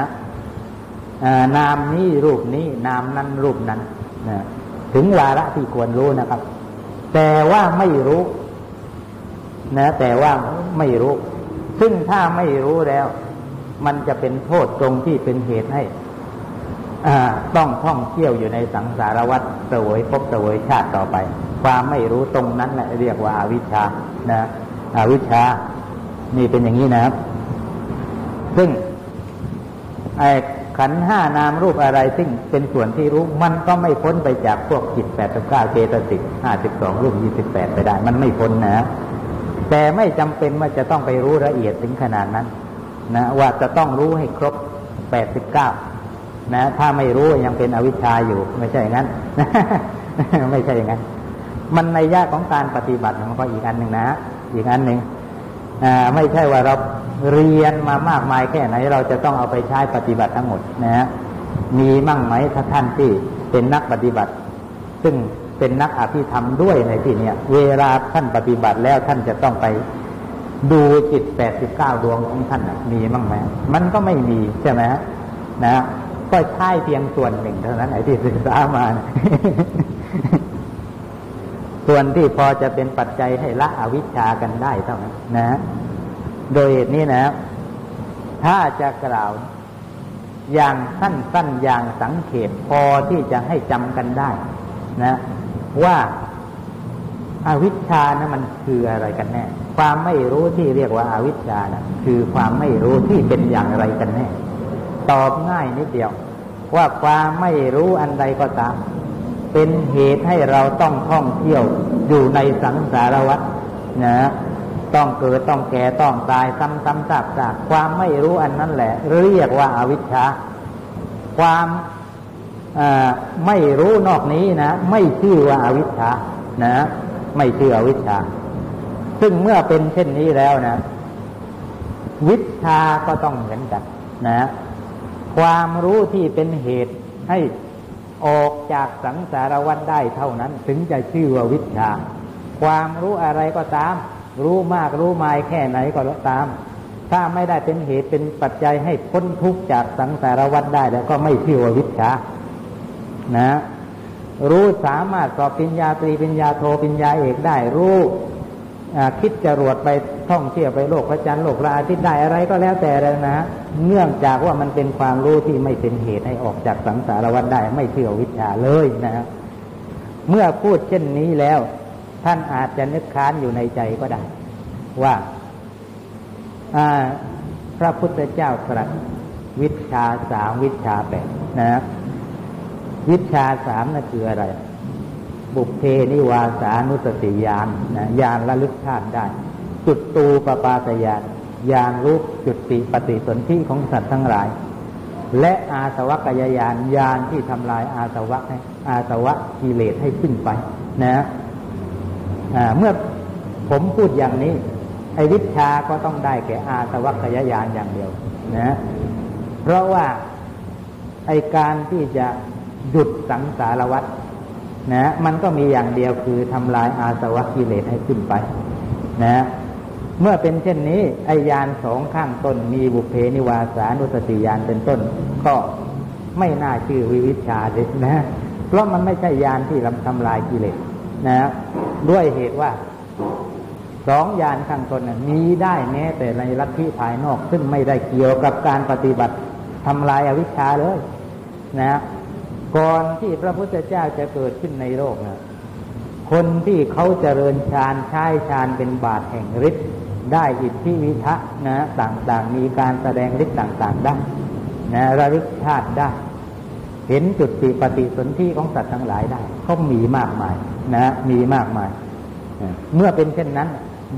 Speaker 1: นามนี้รูปนี้ นามนั้นรูปนั้นนะถึงวาระที่ควรรู้นะครับ แต่ว่าไม่รู้ นะ แต่ว่าไม่รู้ ซึ่งถ้าไม่รู้แล้ว มันจะเป็นโทษตรงที่เป็นเหตุให้ ต้องท่องเที่ยวอยู่ในสังสารวัฏเสวยพบเสวยชาติต่อไป ความไม่รู้ตรงนั้นแหละเรียกว่าอาวิชชานะอวิชชา นี่เป็นอย่างนี้นะครับ ซึ่งไอ้ขันห้านามรูปอะไรซึ่งเป็นส่วนที่รู้มันก็ไม่พ้นไปจากพวกจิตแปดสิบเก้าเจตสิกห้าสิบสองรูปยี่สิบแปดไปได้ มันไม่พ้นนะ แต่ไม่จำเป็นว่าจะต้องไปรู้ละเอียดถึงขนาดนั้น นะ ว่าจะต้องรู้ให้ครบแปดสิบเก้า นะถ้าไม่รู้ยังเป็นอวิชชาอยู่ ไม่ใช่อย่างนั้นไม่ใช่อย่างนั้น มันในยากของการปฏิบัติมันก็อีกอันหนึ่งนะอีกอันหนึ่งไม่ใช่ว่าเราเรียนมามากมายแค่ไหน เราจะต้องเอาไปใช้ปฏิบัติทั้งหมดนะฮะมีมั่งไหมถ้าท่านที่เป็นนักปฏิบัติ ซึ่งเป็นนักอภิธรรมด้วยในที่นี้เวลาท่านปฏิบัติแล้วท่านจะต้องไปดูจิตแปดสิบเก้าดวงของท่านมีมั่งไหมมันก็ไม่มีใช่ไหมฮะนะ ก็ใช่เพียงส่วนหนึ่งเท่านั้นไอ้ที่ศึกษามา ส่วนที่พอจะเป็นปัจจัยให้ละอวิชชากันได้เท่านั้นนะ โดยเหตุนี้นะ ถ้าจะกล่าวอย่างสั้นๆอย่างสังเขปพอที่จะให้จำกันได้ นะ ว่าอาวิชชานะมันคืออะไรกันแน่ ความไม่รู้ที่เรียกว่าอาวิชชานะคือความไม่รู้ที่เป็นอย่างไรกันแน่ ตอบง่ายนิดเดียว ว่าความไม่รู้อันใดก็ตาม เป็นเหตุให้เราต้องท่องเที่ยวอยู่ในสังสารวัฏนะต้องเกิดต้องแก่ต้องตายซ้ำๆซากๆความไม่รู้อันนั้นแหละ เรียกว่าอาวิชชา ความไม่รู้นอกนี้นะ ไม่ชื่อว่าอาวิชชานะ ไม่ชื่ออวิชชา ซึ่งเมื่อเป็นเช่นนี้แล้วนะ วิชาก็ต้องเหมือนกันนะ ความรู้ที่เป็นเหตุให้ออกจากสังสารวัฏได้เท่านั้น ถึงจะชื่อว่าวิชา ความรู้อะไรก็ตาม รู้มากรู้ไมายแค่ไหนก็ตาม ถ้าไม่ได้เป็นเหตุเป็นปัจจัยให้พ้นทุกข์จากสังสารวัฏได้แล้วก็ไม่ชื่อว่าวิชา นะ รู้สามารถสอบปิญญาตรีปิญญาโทปิญญาเอกได้รู้คิดจรวดไปท่องเที่ยวไปโลกพระจันทร์โลกพระอาทิตย์ได้อะไรก็แล้วแต่เลยนะ เนื่องจากว่ามันเป็นความรู้ที่ไม่เป็นเหตุให้ออกจากสังสารวัฏได้ ไม่เชื่อวิชาเลยนะเมื่อพูดเช่นนี้แล้ว ท่านอาจจะนึกค้านอยู่ในใจก็ได้ ว่าพระพุทธเจ้าตรัสวิชาสามวิชาแปดนะวิชาสามนั่นคืออะไร บุพเพนิวาสานุสติญาณนะญาณระลึกชาติได้ จุดตูปปาตญาณ ญาณรู้จุดติปฏิสนธิของสัตว์ทั้งหลาย และอาสวะกายญาณญาณที่ทำลายอาสวะให้อาสวะกิเลสให้สิ้นไปนะเมื่อผมพูดอย่างนี้ ไอ้วิชาก็ต้องได้แก่อาสวะกายญาณอย่างเดียวนะเพราะว่าไอการที่จะหยุดสังสารวัฏนะมันก็มีอย่างเดียวคือทำลายอาสวะกิเลสให้ขึ้นไป นะ เมื่อเป็นเช่นนี้ไอยานสองข้างต้นมีบุเพนิวาสานุสติยานเป็นต้น ก็ไม่น่าชื่อวิวิชาเลยนะ เพราะมันไม่ใช่ยานที่ลำทำลายกิเลสนะด้วยเหตุว่าสองยานข้างต้นมีได้แม้แต่ในลัทธิภายนอก ซึ่งไม่ได้เกี่ยวกับการปฏิบัติทำลายอาวิชชาเลยนะก่อนที่พระพุทธเจ้าจะเกิดขึ้นในโลกนะคนที่เขาเจริญฌานใช้ฌานเป็นบาทแห่งฤทธิ์ ได้อิทธิวิทะนะต่างๆ มีการแสดงฤทธิ์ต่างๆได้นะระลึกชาติได้ เห็นจุดติปฏิสนธิของสัตว์ทั้งหลายได้ก็มีมากมายนะมีมากมาย เมื่อเป็นเช่นนั้น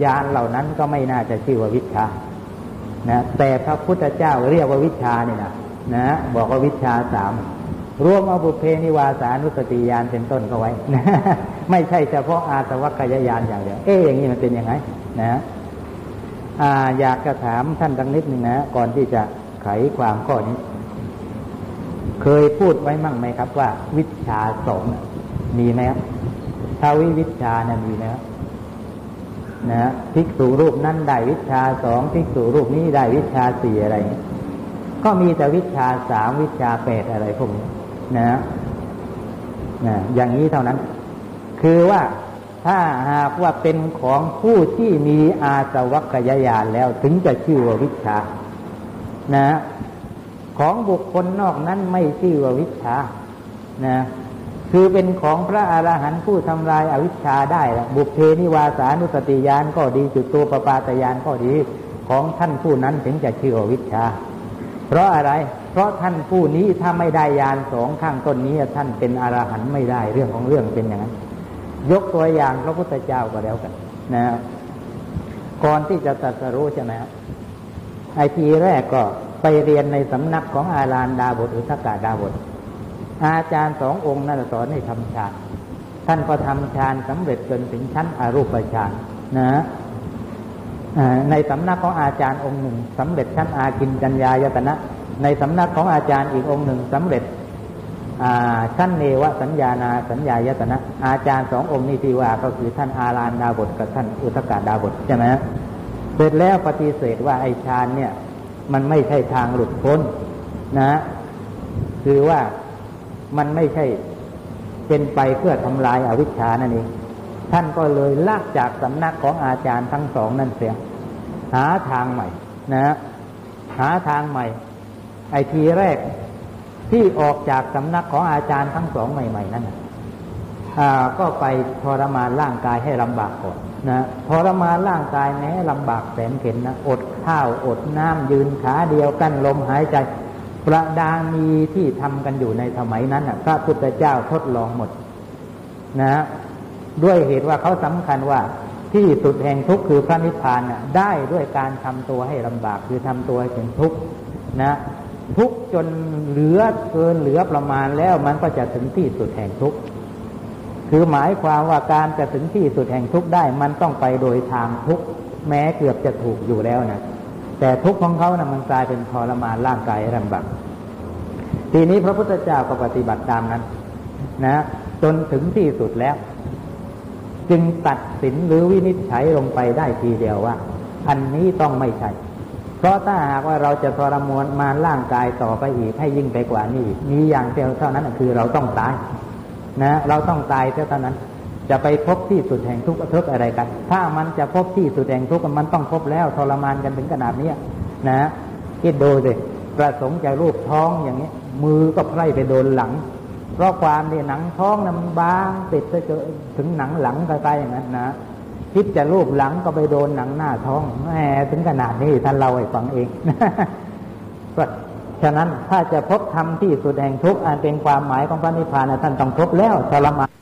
Speaker 1: ยานเหล่านั้นก็ไม่น่าจะชื่อว่าวิชานะแต่พระพุทธเจ้าเรียกว่าวิชาเนี่ยนะนะบอกว่าวิชาสามรวมเอาบุเพนิวาสานุสติญาณเป็นต้นก็ไว้นะไม่ใช่เฉพาะอาสวัคยายานอย่างเดียว เอ๊ะอย่างนี้มันเป็นยังไง นะ ออยากจะถามท่านดังนิดนึงนะ ก่อนที่จะไขความข้อนี้ เคยพูดไว้มั่งไหมครับ ว่า วิชาสองมีไหมครับถ้าวิวิชานะ่ะมีนะครับนะภิกษุรูปนั้นได้วิชาสองภิกษุรูปนี้ได้วิชาสี่อะไร ก็มีแต่วิชาสามวิชาแปดอะไรพวกนี้นะนะอย่างนี้เท่านั้น คือว่า ถ้าหากว่าเป็นของผู้ที่มีอาสวัคยายานแล้วถึงจะชื่อว่าวิชา นะ ของบุคคลนอกนั้นไม่ชื่อว่าวิชา นะ คือเป็นของพระอรหันต์ผู้ทำลายอาวิชชาได้ละบุพเพนิวาสานุสติยานก็ดีจุดตัวปปาตยานก็ดี ของท่านผู้นั้นถึงจะชื่อว่าวิชา เพราะอะไร เพราะท่านผู้นี้ถ้าไม่ได้ยานสองข้างต้นนี้ท่านเป็นอรหันต์ไม่ได้เรื่องของเรื่องเป็นอย่างนั้น ยกตัวอย่างพระพุทธเจ้าก็แล้วกัน นะก่อนที่จะตรัสรู้ใช่ไหมไอทีแรกก็ไปเรียนในสำนักของอาลานดาบทอุทกาดาบท อาจารย์สององค์นั่นสอนให้ทำฌาน ท่านก็ทำฌานสำเร็จจนถึงชั้นอรูปฌานนะในสำนักของอาจารย์องค์หนึ่งสำเร็จชั้นอากินจัญญายตนะ ในสำนักของอาจารย์อีกองค์หนึ่งสำเร็จ ชั้นเนวสัญญานาสัญญายตนะ อาจารย์สององค์นี้ที่ว่าก็คือท่านอาลานดาบทกับท่านอุทกาดาบทใช่ไหมเสร็จแล้วปฏิเสธว่าไอฌานเนี่ย มันไม่ใช่ทางหลุดพ้นนะ คือว่ามันไม่ใช่เป็นไปเพื่อทำลายอาวิชชานั่นเองท่านก็เลยลากจากสำนักของอาจารย์ทั้งสองนั่นเสีย หาทางใหม่ นะ หาทางใหม่ ไอทีแรก ที่ออกจากสำนักของอาจารย์ทั้งสองใหม่ ๆ นั่นก็ไปทรมานร่างกายให้ลำบากก่อนนะทรมานร่างกายแม้ลำบากแสนเข็นนะอดข้าวอดน้ำยืนขาเดียวกั้นลมหายใจประดามีที่ทำกันอยู่ในสมัยนั้นพระพุทธเจ้าทดลองหมดนะด้วยเหตุว่าเขาสำคัญว่าที่สุดแห่งทุกข์คือพระนิพพานนะได้ด้วยการทำตัวให้ลำบากคือทำตัวให้เป็นทุกข์นะ ทุกจนเหลือเกินเหลือประมาณแล้วมันก็จะถึงที่สุดแห่งทุกคือหมายความว่าการจะถึงที่สุดแห่งทุกได้ มันต้องไปโดยทางทุกแม้เกือบจะถูกอยู่แล้วนะแต่ทุกของเขานะ่ะมันกลายเป็นทรมานร่างกายลำบากทีนี้พระพุทธเจ้าก็ปฏิบัติตามนั้น นะ จนถึงที่สุดแล้ว จึงตัดสินหรือวินิจฉัยลงไปได้ทีเดียวว่า อันนี้ต้องไม่ใช่ ราะถ้าหากว่าเราจะทรมานมาร่างกายต่อไปอีกให้ยิ่งไปกว่านี้มีอย่างเดียวเท่านั้นคือเราต้องตาย นะ เราต้องตายเท่านั้น จะไปพบที่สุดแห่งทุกข์ทุกอะไรกัน ถ้ามันจะพบที่สุดแห่งทุกข์มันต้องพบแล้วทรมานกันถึงขนาดนี้นะคิดดูสิประสงค์จะรูปท้องอย่างนี้ มือก็ไพร่ไปโดนหลัง เพราะความที่หนังท้องนะมันบางติดไปจนถึงหนังหลังใกลๆอย่างนั้นนะ คิดจะรูปหลังก็ไปโดนหนังหน้าท้องแหมถึงขนาดนี้ท่านเราให้ฟังเองก็ฉะนั้นถ้าจะพบธรรมที่สุดแห่งทุกข์อันเป็นความหมายของพระนิพพานท่านต้องพบแล้วทรมาน